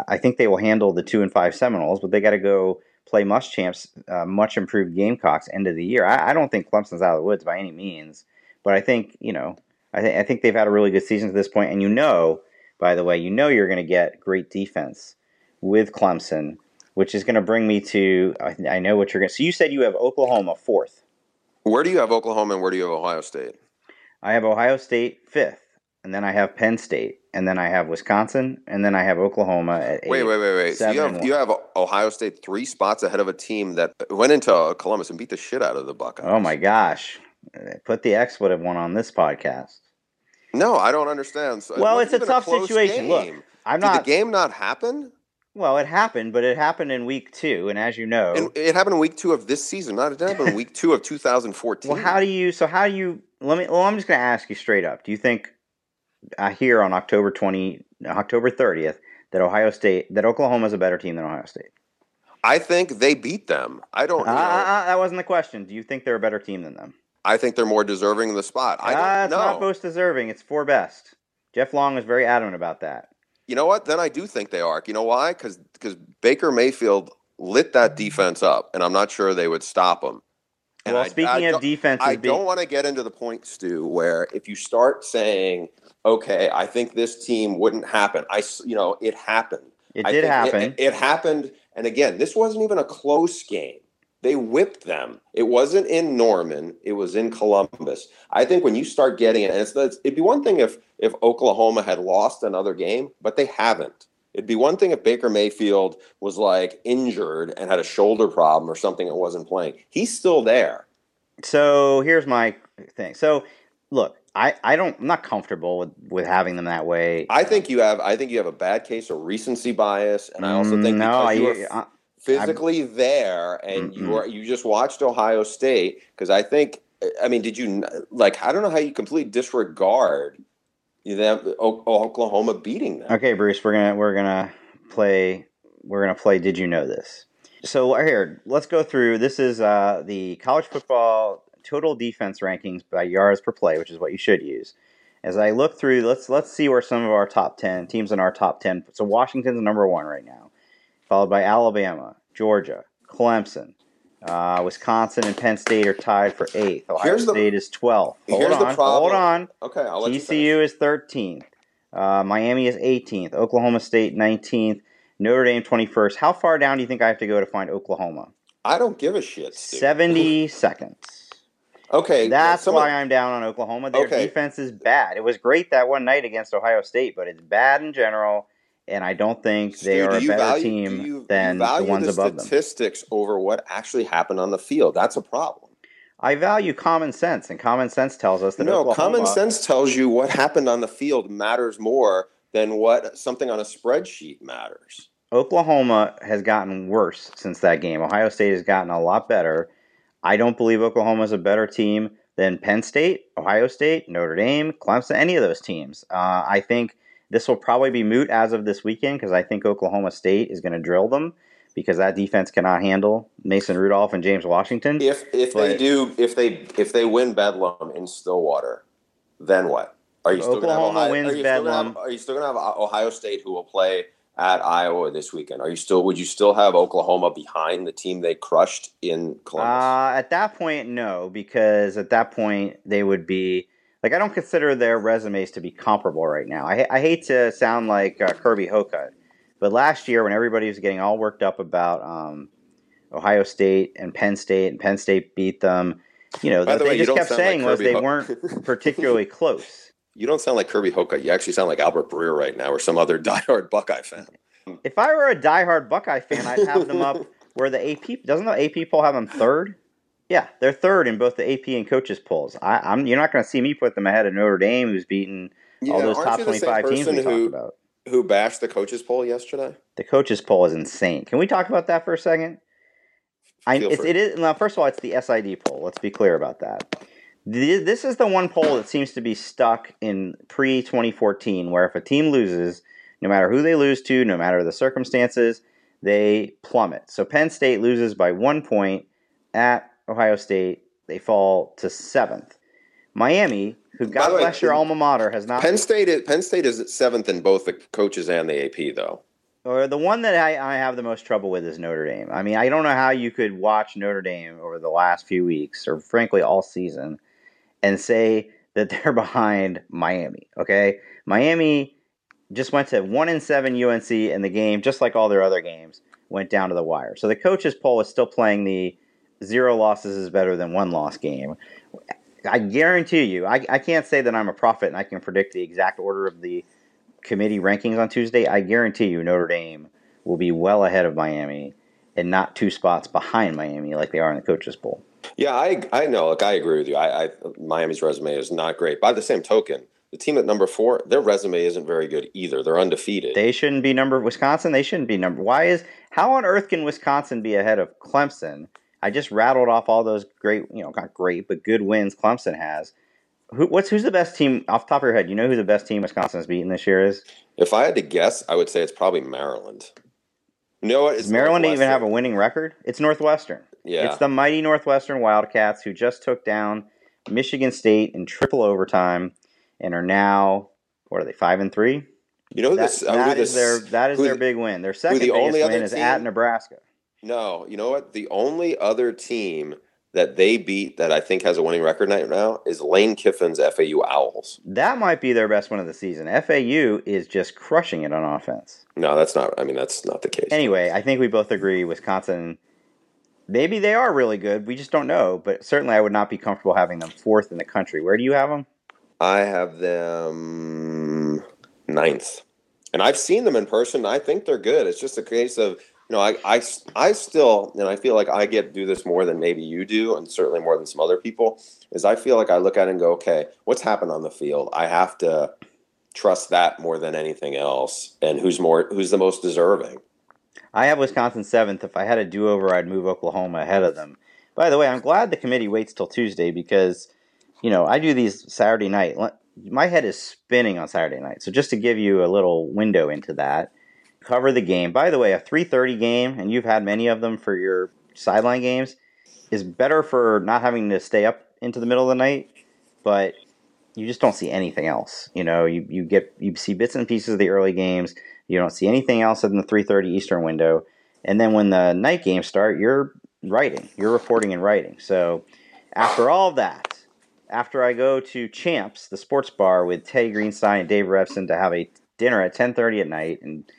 I think they will handle the two and five Seminoles, but they got to go play Muschamp's, uh, much improved Gamecocks end of the year. I, I don't think Clemson's out of the woods by any means, but I think you know, I think I think they've had a really good season to this point, and you know, by the way, you know you're going to get great defense with Clemson, which is going to bring me to I, I know what you're going. to So you said you have Oklahoma fourth. where do you have Oklahoma and where do you have Ohio State? I have Ohio State fifth, and then I have Penn State, and then I have Wisconsin, and then I have Oklahoma at Wait, eight. wait, wait, wait. So you have you have Ohio State three spots ahead of a team that went into Columbus and beat the shit out of the Buckeyes. Oh my gosh! Put the expletive one on this podcast. No, I don't understand. So Well, it's a tough close situation. Look. I'm Did not. the game not happen? Well, it happened, but it happened in week two, and as you know, And it happened in week two of this season. Not it happened in week two of 2014. [laughs] Well, how do you? So how do you? Let me. Well, I'm just going to ask you straight up. Do you think uh, here on October twenty, October thirtieth, that Ohio State, that Oklahoma is a better team than Ohio State? I think they beat them. I don't. Uh, know, uh, uh, that wasn't the question. Do you think they're a better team than them? I think they're more deserving of the spot. I don't uh, it's know. not most deserving. It's four best. Jeff Long was very adamant about that. You know what? Then I do think they are. You know why? Because because Baker Mayfield lit that defense up, and I'm not sure they would stop him. And well, I- speaking I of don't- I don't want to get into the point, Stu, where if you start saying, "Okay, I think this team wouldn't happen," I you know, it happened. it I did happen. It, it happened, and again, this wasn't even a close game. They whipped them. It wasn't in Norman. It was in Columbus. I think when you start getting it, and it's, it'd be one thing if if Oklahoma had lost another game, but they haven't. It'd be one thing if Baker Mayfield was like injured and had a shoulder problem or something and wasn't playing. He's still there. So here's my thing. So look, I, I don't I'm not comfortable with, with having them that way. I think you have I think you have a bad case of recency bias, and I also think Mm, no, I, because you were I, physically there and you Mm-mm. were you just watched Ohio State because I think I mean did you like I don't know how you completely disregard them Oklahoma beating them. Okay, Bruce, we're gonna we're gonna play we're gonna play. Did you know this? So here, let's go through. This is uh, the college football total defense rankings by yards per play, which is what you should use. As I look through, let's let's see where some of our top ten teams in our top ten. So Washington's number one right now, followed by Alabama, Georgia, Clemson, uh, Wisconsin, and Penn State are tied for eighth. Ohio Here's the- State is twelfth. Hold here's the on, problem. hold on. Okay, I'll let. TCU is 13th. Uh, Miami is 18th. Oklahoma State 19th. Notre Dame 21st. How far down do you think I have to go to find Oklahoma? I don't give a shit. Steve. 70 seconds. Okay, That's why I'm down on Oklahoma. Their Okay. defense is bad. It was great that one night against Ohio State, but it's bad in general, and I don't think they are a better value- team you- than you the ones above them. statistics over what actually happened on the field. That's a problem. I value common sense, and common sense tells us that No, Oklahoma, common sense tells you what happened on the field matters more than what something on a spreadsheet matters. Oklahoma has gotten worse since that game. Ohio State has gotten a lot better. I don't believe Oklahoma is a better team than Penn State, Ohio State, Notre Dame, Clemson, any of those teams. Uh, I think this will probably be moot as of this weekend because I think Oklahoma State is going to drill them because that defense cannot handle Mason Rudolph and James Washington. If if they do if they if they win Bedlam in Stillwater, then what? Are you still going to have Oklahoma Ohio, wins are Bedlam. have, Are you still going to have Ohio State who will play at Iowa this weekend? Are you still would you still have Oklahoma behind the team they crushed in Columbus? Uh, at that point, no, because at that point they would be like I don't consider their resumes to be comparable right now. I, I hate to sound like uh, Kirby Hocutt, but last year when everybody was getting all worked up about um, Ohio State and Penn State, and Penn State beat them, you know, the they way, you just kept sound like saying was they weren't [laughs] particularly close. you don't sound like Kirby Hocutt. You actually sound like Albert Breer right now, or some other [laughs] diehard Buckeye fan. If I were a diehard Buckeye fan, I'd have them up [laughs] where the AP doesn't the AP poll have them third. Yeah, they're third in both the AP and coaches polls. I, I'm you're not going to see me put them ahead of Notre Dame, who's beaten all those top you the same 25 teams we person talked about. Who bashed the coaches poll yesterday? The coaches poll is insane. Can we talk about that for a second? I, it's, it is now. First of all, it's the SID poll. Let's be clear about that. Th- This is the one poll that seems to be stuck in pre 2014, where if a team loses, no matter who they lose to, no matter the circumstances, they plummet. So Penn State loses by one point at Ohio State. They fall to seventh. Miami, who By God the way, bless your alma mater, has not Penn State is Penn State is seventh in both the coaches and the AP though. or the one that I, I have the most trouble with is Notre Dame. I mean, I don't know how you could watch Notre Dame over the last few weeks, or frankly all season, and say that [laughs] they're behind Miami. Okay, Miami just went to one in seven UNC, in the game, just like all their other games, went down to the wire. So the coaches poll is still playing the zero losses is better than one loss game. I guarantee you, I, I can't say that I'm a prophet and I can predict the exact order of the committee rankings on Tuesday. I guarantee you Notre Dame will be well ahead of Miami and not two spots behind Miami like they are in the coaches Bowl. Yeah, I I know. Look, I agree with you. I, I Miami's resume is not great. By the same token, the team at number four, their resume isn't very good either. They're undefeated. They shouldn't be number Wisconsin. They shouldn't be number. Why is how on earth can Wisconsin be ahead of Clemson? I just rattled off all those great, you know, not great, but good wins Clemson has. Who, what's who's the best team off the top of your head? You know who the best team Wisconsin's beaten this year is? if I had to guess, I would say it's probably Maryland. You know what? It's Maryland even have a winning record? It's Northwestern. Yeah. It's the mighty Northwestern Wildcats who just took down Michigan State in triple overtime and are now what are they five and three? you know That, this? that this their that is their big win. Their second the biggest only win other is at Nebraska. No, you know what? The only other team that they beat that I think has a winning record right now is Lane Kiffin's FAU Owls. That might be their best win of the season. FAU is just crushing it on offense. No, that's not. I mean, that's not the case. Anyway, I think we both agree Wisconsin. maybe they are really good. We just don't know. But certainly, I would not be comfortable having them fourth in the country. Where do you have them? I have them ninth, and I've seen them in person. I think they're good. It's just a case of you know, I, I, I still, and I feel like I get to do this more than maybe you do, and certainly more than some other people, is I feel like I look at it and go, okay, what's happened on the field? I have to trust that more than anything else. And who's more, who's the most deserving? I have Wisconsin seventh. If I had a do over, I'd move Oklahoma ahead of them. By the way, I'm glad the committee waits till Tuesday because, you know, I do these Saturday night. My head is spinning on Saturday night. So just to give you a little window into that, cover the game. By the way, a 3:30 game, and you've had many of them for your sideline games, is better for not having to stay up into the middle of the night, but you just don't see anything else. You know, you, you get you see bits and pieces of the early games. You don't see anything else in the 3:30 Eastern window, and then when the night games start, you're writing, you're reporting and writing. So after all that, after I go to Champs, the sports bar with Teddy Greenstein and Dave Revsine to have a dinner at 10:30 at night and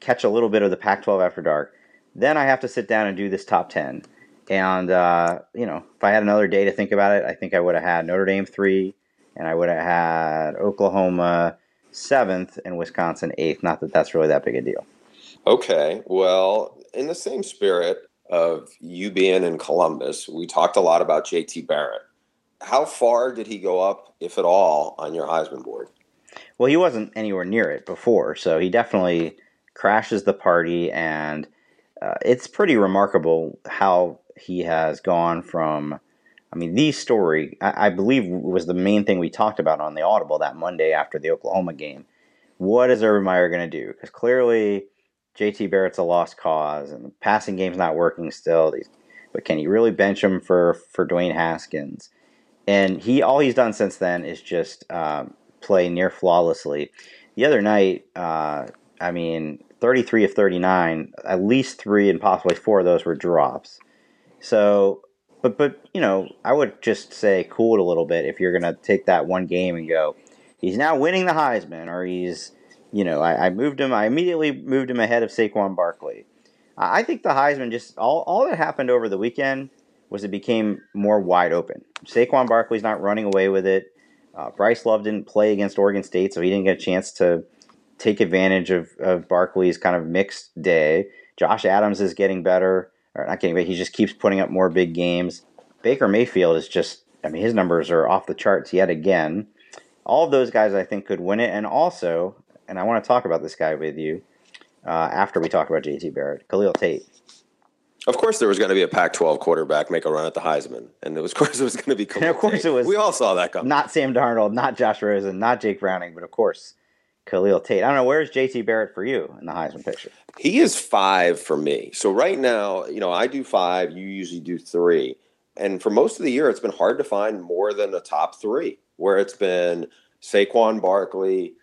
catch a little bit of the Pac-12 after dark, then I have to sit down and do this top 10. And uh, you know, if I had another day to think about it, I think I would have had Notre Dame three, and I would have had Oklahoma seventh and Wisconsin eighth. Not that that's really that big a deal. Okay, well, in the same spirit of you being in Columbus, we talked a lot about JT Barrett. How far did he go up, if at all, on your Heisman board? Well, he wasn't anywhere near it before, so he definitely crashes the party, and uh, it's pretty remarkable how he has gone from. I mean, the story, I, I believe, was the main thing we talked about on the Audible that Monday after the Oklahoma game. What is Urban Meyer going to do? Because clearly, JT Barrett's a lost cause, and the passing game's not working still. But can he really bench him for for Dwayne Haskins? And he all he's done since then is just um, play near flawlessly. The other night, uh, I mean, 33 of 39, at least three and possibly four of those were drops. So, but but you know, I would just say cool it a little bit if you're gonna take that one game and go, he's now winning the Heisman, or he's, you know, I, I moved him, I immediately moved him ahead of Saquon Barkley. I think the Heisman just all all that happened over the weekend was it became more wide open. Saquon Barkley's not running away with it. Uh, Bryce Love didn't play against Oregon State, so he didn't get a chance to take advantage of, of Barkley's kind of mixed day. Josh Adams is getting better, or not getting better. He just keeps putting up more big games. Baker Mayfield is just, I mean, his numbers are off the charts yet again. All of those guys, I think, could win it. And also, and I want to talk about this guy with you uh, after we talk about JT Barrett, Khalil Tate. Of course, there was going to be a Pac-12 quarterback make a run at the Heisman, and it was, of course, it was going to be. Khalil [laughs] and of course, Tate. it was. We all saw that coming. Not Sam Darnold, not Josh Rosen, not Jake Browning, but of course, Khalil Tate. I don't know where's JT Barrett for you in the Heisman picture. He is five for me. So right now, you know, I do five. You usually do three, and for most of the year, it's been hard to find more than a top three. Where it's been Saquon Barkley,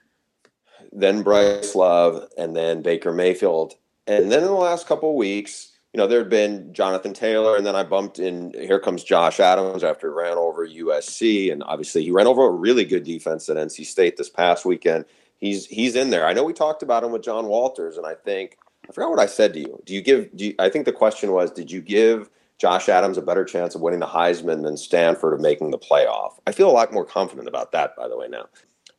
then Bryce Love, and then Baker Mayfield, and then in the last couple weeks. You know, there had been Jonathan Taylor, and then I bumped in. Here comes Josh Adams after he ran over USC, and obviously he ran over a really good defense at NC State this past weekend he's he's in there. I know we talked about him with John Walters, and I think I forgot what I said to you. Do you give? Do you, I think the question was, did you give Josh Adams a better chance of winning the Heisman than Stanford of making the playoff? I feel a lot more confident about that, by the way, now.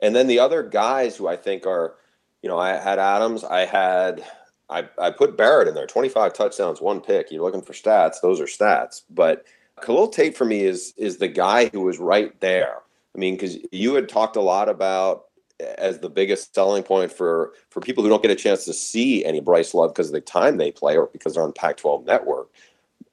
And then the other guys who I think are, you know, I had Adams, I had. I, I put Barrett in there, 25 touchdowns, one pick. You're looking for stats; those are stats. But Khalil Tate for me is is the guy who was right there. I mean, because you had talked a lot about as the biggest selling point for for people who don't get a chance to see any Bryce Love because of the time they play or because they're on Pac-12 network.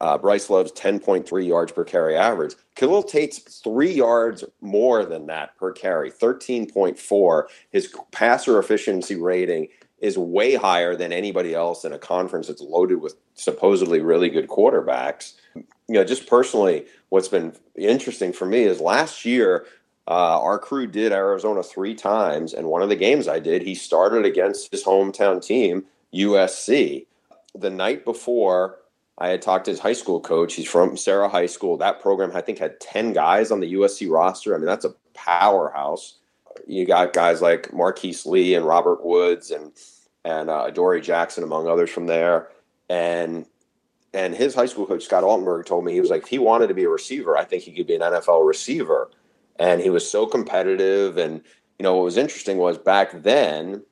Uh, Bryce Love's 10.3 yards per carry average. Khalil Tate's three yards more than that per carry, 13.4. His passer efficiency rating is way higher than anybody else in a conference that's loaded with supposedly really good quarterbacks. You know, just personally, what's been interesting for me is last year uh, our crew did Arizona three times, and one of the games I did, he started against his hometown team, USC. The night before, I had talked to his high school coach. He's from Serra High School. That program, I think, had 10 guys on the USC roster. I mean, that's a powerhouse. You got guys like Marquise Lee and Robert Woods and and uh, Adoree' Jackson, among others, from there. And and his high school coach Scott Altenberg told me he was like, if he wanted to be a receiver, I think he could be an NFL receiver. And he was so competitive. And you know what was interesting was back then,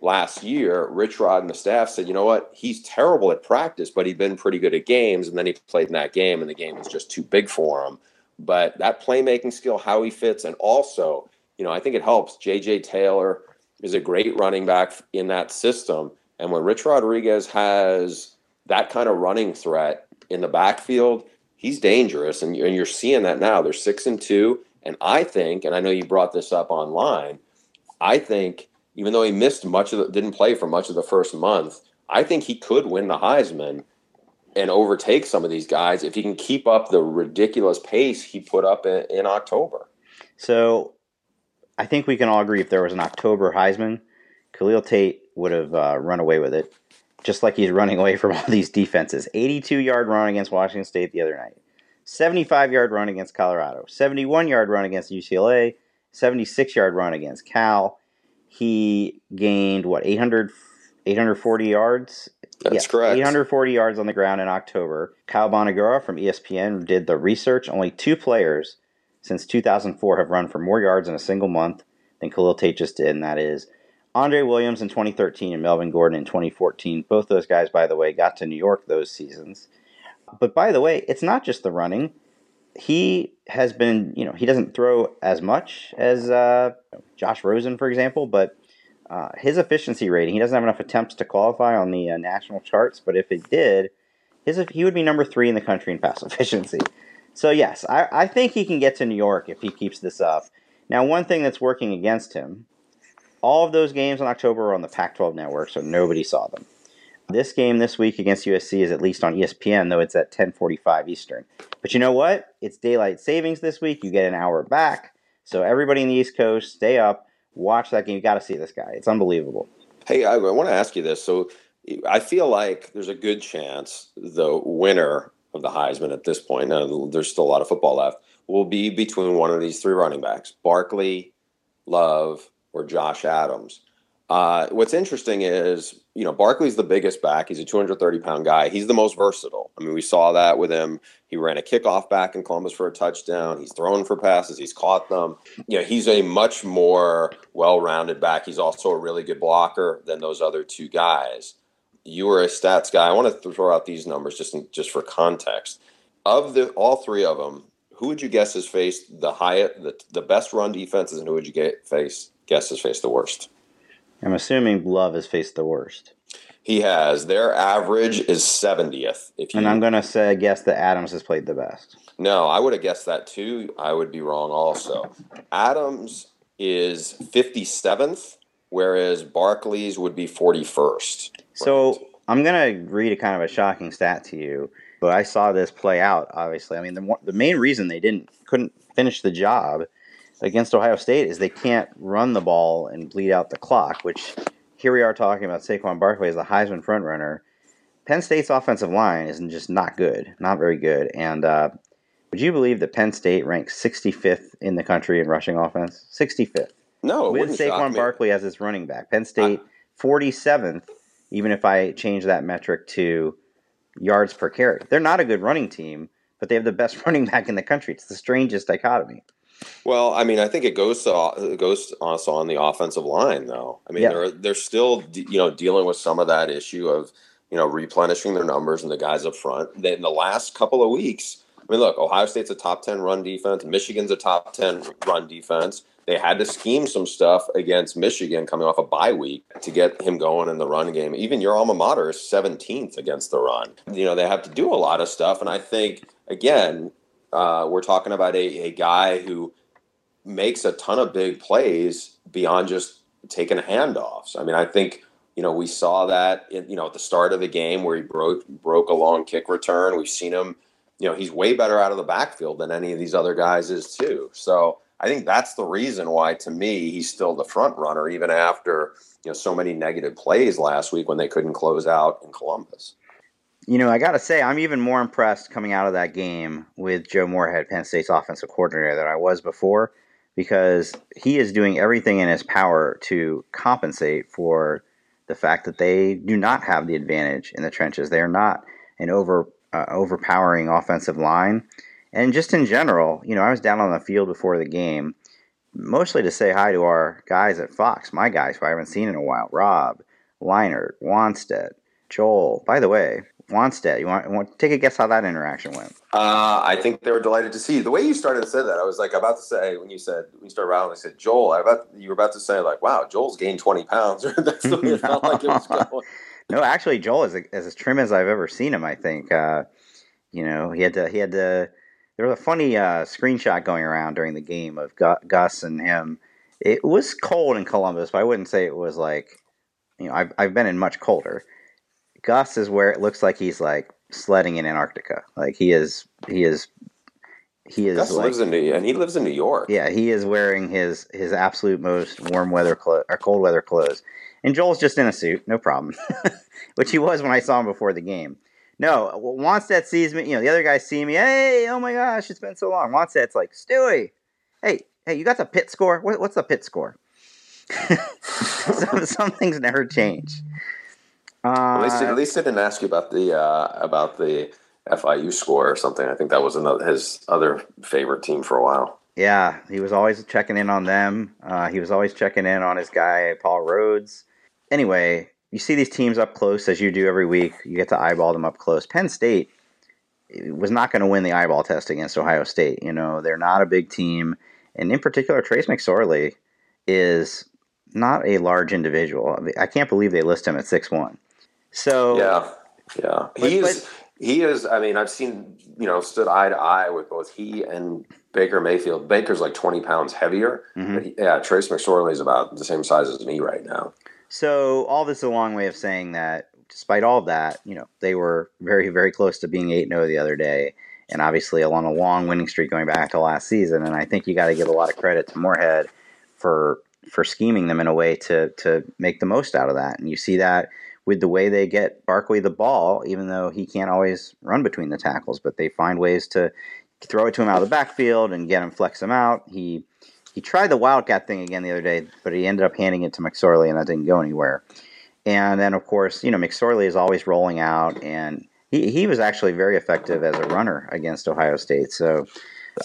last year, Rich Rod and the staff said, you know what, he's terrible at practice, but he'd been pretty good at games. And then he played in that game, and the game was just too big for him. But that playmaking skill, how he fits, and also, you know, I think it helps. JJ Taylor is a great running back in that system. And when Rich Rodriguez has that kind of running threat in the backfield, he's dangerous. And you're seeing that now. They're six and two. And I think, and I know you brought this up online, I think even though he missed much of the, didn't play for much of the first month, I think he could win the Heisman and overtake some of these guys if he can keep up the ridiculous pace he put up in, in October. So I think we can all agree if there was an October Heisman, Khalil Tate would have uh, run away with it, just like he's running away from all these defenses. 82 yard run against Washington State the other night, 75 yard run against Colorado, 71 yard run against UCLA, 76 yard run against Cal. He gained, what, 800, 840 yards? That's correct. 840 yards on the ground in October. Kyle Bonagura from ESPN did the research. Only two players since 2004 have run for more yards in a single month than Khalil Tate just did, and that is Andre Williams in 2013 and Melvin Gordon in 2014. Both those guys, by the way, got to New York those seasons. But by the way, it's not just the running. He has been, you know, he doesn't throw as much as uh, Josh Rosen, for example, but uh, his efficiency rating, he doesn't have enough attempts to qualify on the uh, national charts, but if it did, his, he would be number three in the country in pass [laughs] efficiency. So, yes, I, I think he can get to New York if he keeps this up. Now, one thing that's working against him, all of those games in October are on the Pac 12 network, so nobody saw them. This game this week against USC is at least on ESPN, though it's at 10:45 Eastern. But you know what? It's daylight savings this week. You get an hour back. So everybody in the East Coast, stay up, watch that game. You got to see this guy. It's unbelievable. Hey, I, I want to ask you this. So I feel like there's a good chance the winner of the Heisman at this point, now there's still a lot of football left, will be between one of these three running backs Barkley, Love, or Josh Adams. Uh, what's interesting is, you know, Barkley's the biggest back. He's a 230 pound guy. He's the most versatile. I mean, we saw that with him. He ran a kickoff back in Columbus for a touchdown. He's thrown for passes. He's caught them. You know, he's a much more well rounded back. He's also a really good blocker than those other two guys you were a stats guy. I want to throw out these numbers just in, just for context. Of the all three of them, who would you guess has faced the highest, the, the best run defenses, and who would you get face guess has faced the worst? I'm assuming Love has faced the worst. He has. Their average is 70th. If you, and I'm going to say guess that Adams has played the best. No, I would have guessed that too. I would be wrong also. Adams is 57th, whereas Barkley's would be 41st. So I'm going to read a kind of a shocking stat to you, but I saw this play out. Obviously, I mean the the main reason they didn't couldn't finish the job against Ohio State is they can't run the ball and bleed out the clock. Which here we are talking about Saquon Barkley as the Heisman frontrunner. Penn State's offensive line is just not good, not very good. And uh, would you believe that Penn State ranks 65th in the country in rushing offense? 65th. No, with Saquon Barkley as its running back. Penn State I, 47th even if I change that metric to yards per carry. They're not a good running team, but they have the best [laughs] running back in the country. It's the strangest dichotomy. Well, I mean, I think it goes to, it goes also on the offensive line, though. I mean, yeah. they're they're still you know dealing with some of that issue of you know replenishing their numbers and the guys up front. In the last couple of weeks, I mean, look, Ohio State's a top ten run defense. Michigan's a top ten run defense they had to scheme some stuff against Michigan coming off a bye week to get him going in the run game. Even your alma mater is 17th against the run. You know, they have to do a lot of stuff. And I think, again, uh, we're talking about a, a guy who makes a ton of big plays beyond just taking handoffs. I mean, I think you know we saw that in, you know at the start of the game where he broke broke a long kick return. We've seen him. You know, he's way better out of the backfield than any of these other guys is too. So I think that's the reason why, to me, he's still the front runner, even after you know so many negative plays last week when they couldn't close out in Columbus. You know, I got to say, I'm even more impressed coming out of that game with Joe Moorhead, Penn State's offensive coordinator, than I was before, because he is doing everything in his power to compensate for the fact that they do not have the advantage in the trenches. They are not an over uh, overpowering offensive line. And just in general, you know, I was down on the field before the game, mostly to say hi to our guys at Fox, my guys who I haven't seen in a while Rob, Leinart, Wannstedt, Joel. By the way, Wannstedt, you want, want take a guess how that interaction went? Uh, I think they were delighted to see you. The way you started to say that, I was like about to say when you said when you started around, I said Joel. I about you were about to say like, wow, Joel's gained twenty pounds. [laughs] That's the way it felt like it was [laughs] going. No, actually, Joel is as trim as I've ever seen him. I think. Uh, you know, he had to. He had to. There was a funny uh, screenshot going around during the game of Gus and him. It was cold in Columbus, but I wouldn't say it was like. You know, I've I've been in much colder Gus is where it looks like he's like sledding in Antarctica. Like he is, he is, he is. Gus like, lives in New, and he lives in New York. Yeah, he is wearing his his absolute most warm weather clothes or cold weather clothes, and Joel's just in a suit, no problem, [laughs] which he was when I saw him before the game. No, Wannstedt sees me. You know, the other guys see me. Hey, oh my gosh, it's been so long. Wannstedt's like, Stewie, hey, hey, you got the pit score? What, what's the pit score? [laughs] some, some things never change. Uh, at, least, at least I didn't ask you about the uh, about the FIU score or something. I think that was another, his other favorite team for a while. Yeah, he was always checking in on them. Uh, he was always checking in on his guy Paul Rhoads. Anyway, you see these teams up close as you do every week. You get to eyeball them up close. Penn State was not going to win the eyeball test against Ohio State. You know, they're not a big team, and in particular, Trace McSorley is not a large individual. I can't believe they list him at six one. So yeah, yeah, he but, is. he is. I mean, I've seen you know stood eye to eye with both he and Baker Mayfield. Baker's like twenty pounds heavier. Mm-hmm. He, yeah, Trace McSorley is about the same size as me right now. So all this is a long way of saying that, despite all of that, you know, they were very, very close to being eight zero oh the other day, and obviously along a long winning streak going back to last season. And I think you got to give a lot of credit to Moorhead for for scheming them in a way to to make the most out of that. And you see that with the way they get Barkley the ball, even though he can't always run between the tackles, but they find ways to throw it to him out of the backfield and get him flex him out. He he tried the wildcat thing again the other day, but he ended up handing it to McSorley, and that didn't go anywhere. And then, of course, you know McSorley is always rolling out, and he he was actually very effective as a runner against Ohio State. So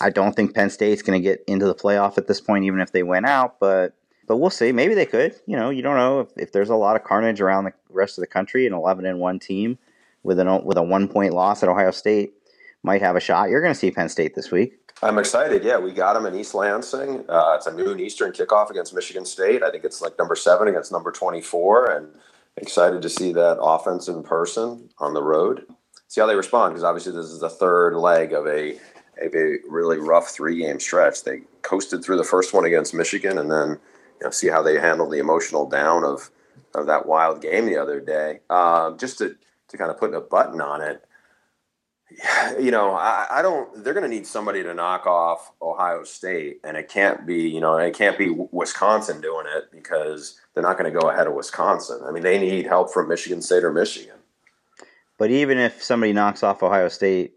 I don't think Penn State's going to get into the playoff at this point, even if they went out, but but we'll see. Maybe they could. You know, you don't know if, if there's a lot of carnage around the rest of the country. An 11 and one team with an with a one point loss at Ohio State might have a shot. You're going to see Penn State this week. I'm excited. Yeah, we got them in East Lansing. Uh, it's a noon Eastern kickoff against Michigan State. I think it's like number seven against number 24, and excited to see that offense in person on the road. See how they respond because obviously this is the third leg of a a really rough three game stretch. They coasted through the first one against Michigan, and then you know, see how they handle the emotional down of of that wild game the other day. Um, just to to kind of put a button on it, [sighs] you know, I, I don't. They're going to need somebody to knock off Ohio State, and it can't be, you know, it can't be Wisconsin doing it because they're not going to go ahead of Wisconsin. I mean, they need help from Michigan State or Michigan. But even if somebody knocks off Ohio State,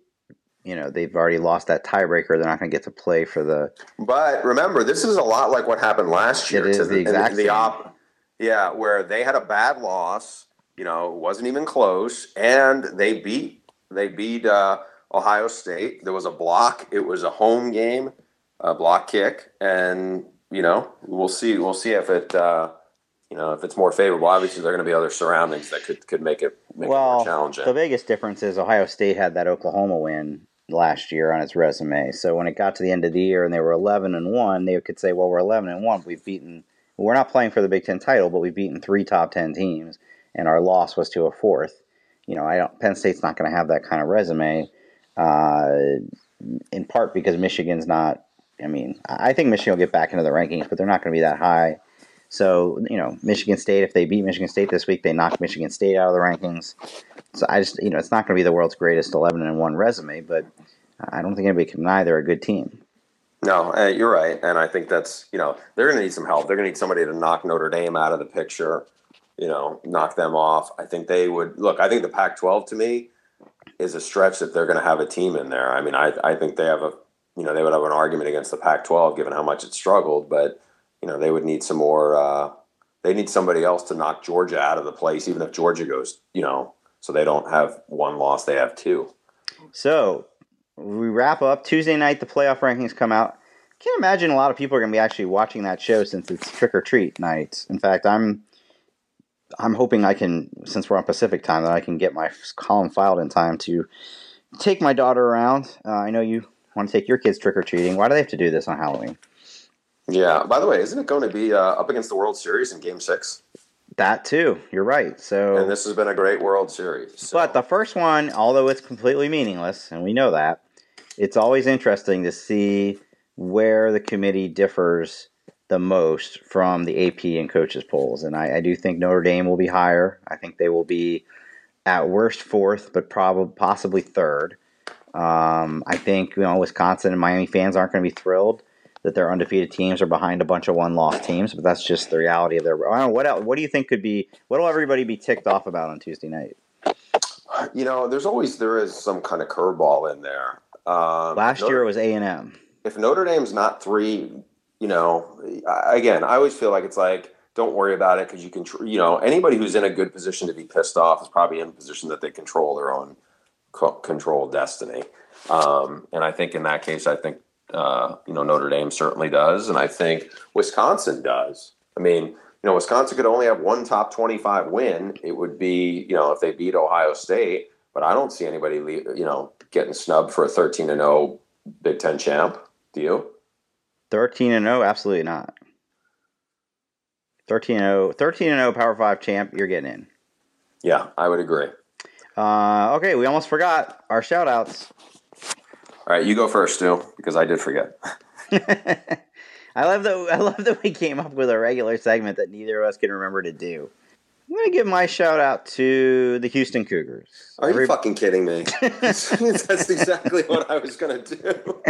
you know they've already lost that tiebreaker. They're not going to get to play for the. But remember, this is a lot like what happened last year. It is the, the exact the, the op- Yeah, where they had a bad loss. You know, it wasn't even close, and they beat they beat uh, Ohio State. There was a block. It was a home game, a block kick, and you know we'll see. We'll see if it. Uh, you know, if it's more favorable, obviously there are going to be other surroundings that could, could make it make well, it more challenging. The biggest difference is Ohio State had that Oklahoma win last year on its resume. So when it got to the end of the year and they were 11 and 1, they could say, well, we're 11 and 1. We've beaten, we're not playing for the Big Ten title, but we've beaten three top 10 teams, and our loss was to a fourth. You know, I don't, Penn State's not going to have that kind of resume, uh, in part because Michigan's not, I mean, I think Michigan will get back into the rankings, but they're not going to be that high. So, you know, Michigan State, if they beat Michigan State this week, they knock Michigan State out of the rankings. So I just, you know, it's not going to be the world's greatest 11 and 1 resume, but I don't think anybody can deny they're a good team. No, uh, you're right. And I think that's, you know, they're going to need some help. They're going to need somebody to knock Notre Dame out of the picture, you know, knock them off. I think they would look, I think the Pac 12 to me is a stretch that they're going to have a team in there. I mean, I, I think they have a, you know, they would have an argument against the Pac 12 given how much it struggled, but you know, they would need some more. Uh, they need somebody else to knock Georgia out of the place, even if Georgia goes, you know, so they don't have one loss, they have two. So we wrap up Tuesday night. The playoff rankings come out. Can't imagine a lot of people are going to be actually watching that show since it's trick or treat night. In fact, I'm I'm hoping I can, since we're on Pacific time, that I can get my column filed in time to take my daughter around. Uh, I know you want to take your kids trick or treating. Why do they have to do this on Halloween? Yeah. By the way, isn't it going to be uh, up against the World Series in Game Six? That too. You're right. So, and this has been a great World Series. So. but the first one, although it's completely meaningless, and we know that, it's always interesting to see where the committee differs the most from the AP and coaches polls. And I, I do think Notre Dame will be higher. I think they will be at worst fourth, but probably possibly third. Um, I think you know Wisconsin and Miami fans aren't going to be thrilled that their undefeated teams are behind a bunch of one-loss teams, but that's just the reality of their. I don't know, what else, what do you think could be? What will everybody be ticked off about on Tuesday night? You know, there's always there is some kind of curveball in there. Um, Last Notre, year it was A and M. If Notre Dame's not three, you know, again, I always feel like it's like don't worry about it because you can, you know, anybody who's in a good position to be pissed off is probably in a position that they control their own control destiny. Um, and I think in that case, I think uh, you know Notre Dame certainly does, and I think Wisconsin does. I mean, you know, Wisconsin could only have one top twenty-five win. It would be you know if they beat Ohio State, but I don't see anybody you know getting snubbed for a thirteen and zero oh Big Ten champ. Do you? Thirteen and zero, oh? absolutely not. 13 0, 13 0 Power 5 champ, you're getting in. Yeah, I would agree. Uh, okay, we almost forgot our shout outs. All right, you go first, Stu, because I did forget. [laughs] I love that I love that we came up with a regular segment that neither of us can remember to do. I'm gonna give my shout out to the Houston Cougars. Are Every... you fucking kidding me? [laughs] [laughs] That's exactly what I was gonna do.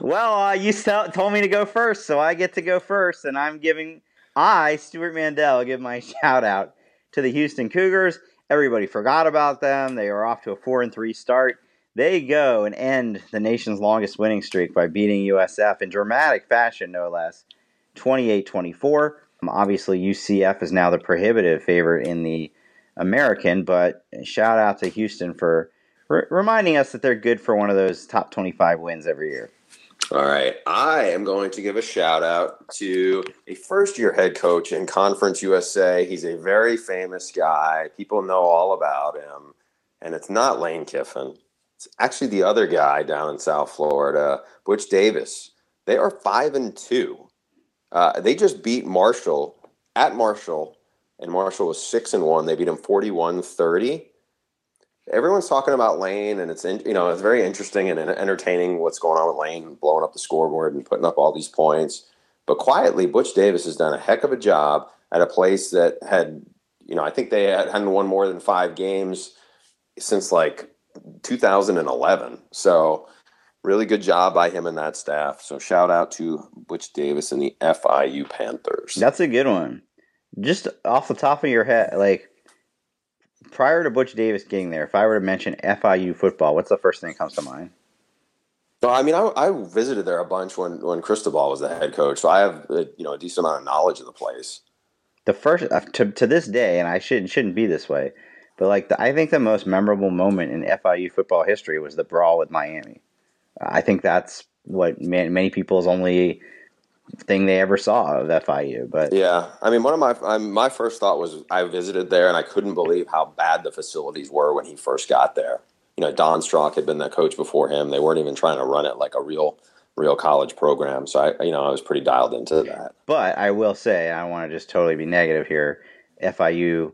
well, uh, you told me to go first, so I get to go first, and I'm giving I, Stewart Mandel, give my shout out to the Houston Cougars. Everybody forgot about them. They are off to a four and three start. They go and end the nation's longest winning streak by beating USF in dramatic fashion, no less, 28 24. Um, obviously, UCF is now the prohibitive favorite in the American, but shout out to Houston for r- reminding us that they're good for one of those top 25 wins every year. All right. I am going to give a shout out to a first year head coach in Conference USA. He's a very famous guy. People know all about him. And it's not Lane Kiffin, it's actually the other guy down in South Florida, Butch Davis. They are 5 and 2. Uh, they just beat Marshall at Marshall, and Marshall was 6 and 1. They beat him 41 30 everyone's talking about Lane, and it's in, you know it's very interesting and entertaining what's going on with Lane blowing up the scoreboard and putting up all these points. But quietly, Butch Davis has done a heck of a job at a place that had, you know, I think they had, hadn't won more than five games since like 2011. So really good job by him and that staff. So shout out to Butch Davis and the FIU Panthers. That's a good one. Just off the top of your head, like prior to Butch Davis getting there, if I were to mention FIU football, what's the first thing that comes to mind? No, I mean, I, I visited there a bunch when when Cristobal was the head coach, so I have a, you know a decent amount of knowledge of the place. The first uh, to to this day, and I shouldn't shouldn't be this way, but like the, I think the most memorable moment in FIU football history was the brawl with Miami. I think that's what many people's only thing they ever saw of FIU. But yeah, I mean, one of my I my first thought was I visited there and I couldn't believe how bad the facilities were when he first got there. You know, Don Strock had been the coach before him. They weren't even trying to run it like a real real college program. So I, you know, I was pretty dialed into that. But I will say, I want to just totally be negative here. FIU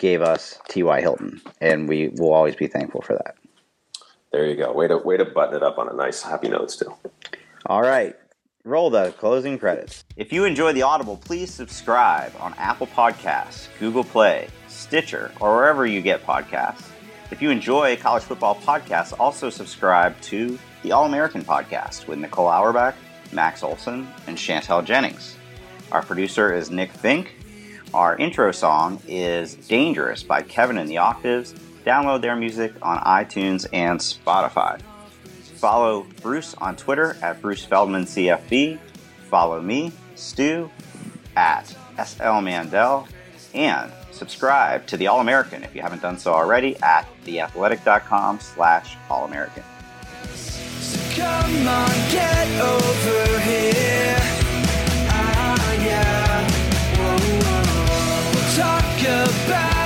gave us T.Y. Hilton, and we will always be thankful for that. There you go. Way to way to button it up on a nice happy note still. All right. Roll the closing credits. If you enjoy the Audible, please subscribe on Apple Podcasts, Google Play, Stitcher, or wherever you get podcasts. If you enjoy college football podcasts, also subscribe to the All American podcast with Nicole Auerbach, Max Olson, and Chantel Jennings. Our producer is Nick Fink. Our intro song is Dangerous by Kevin and the Octaves. Download their music on iTunes and Spotify. Follow Bruce on Twitter at Bruce Feldman CFB. Follow me, Stu, at SL Mandel. And subscribe to the All American if you haven't done so already at theathletic.com slash All American. Come on, get over goodbye.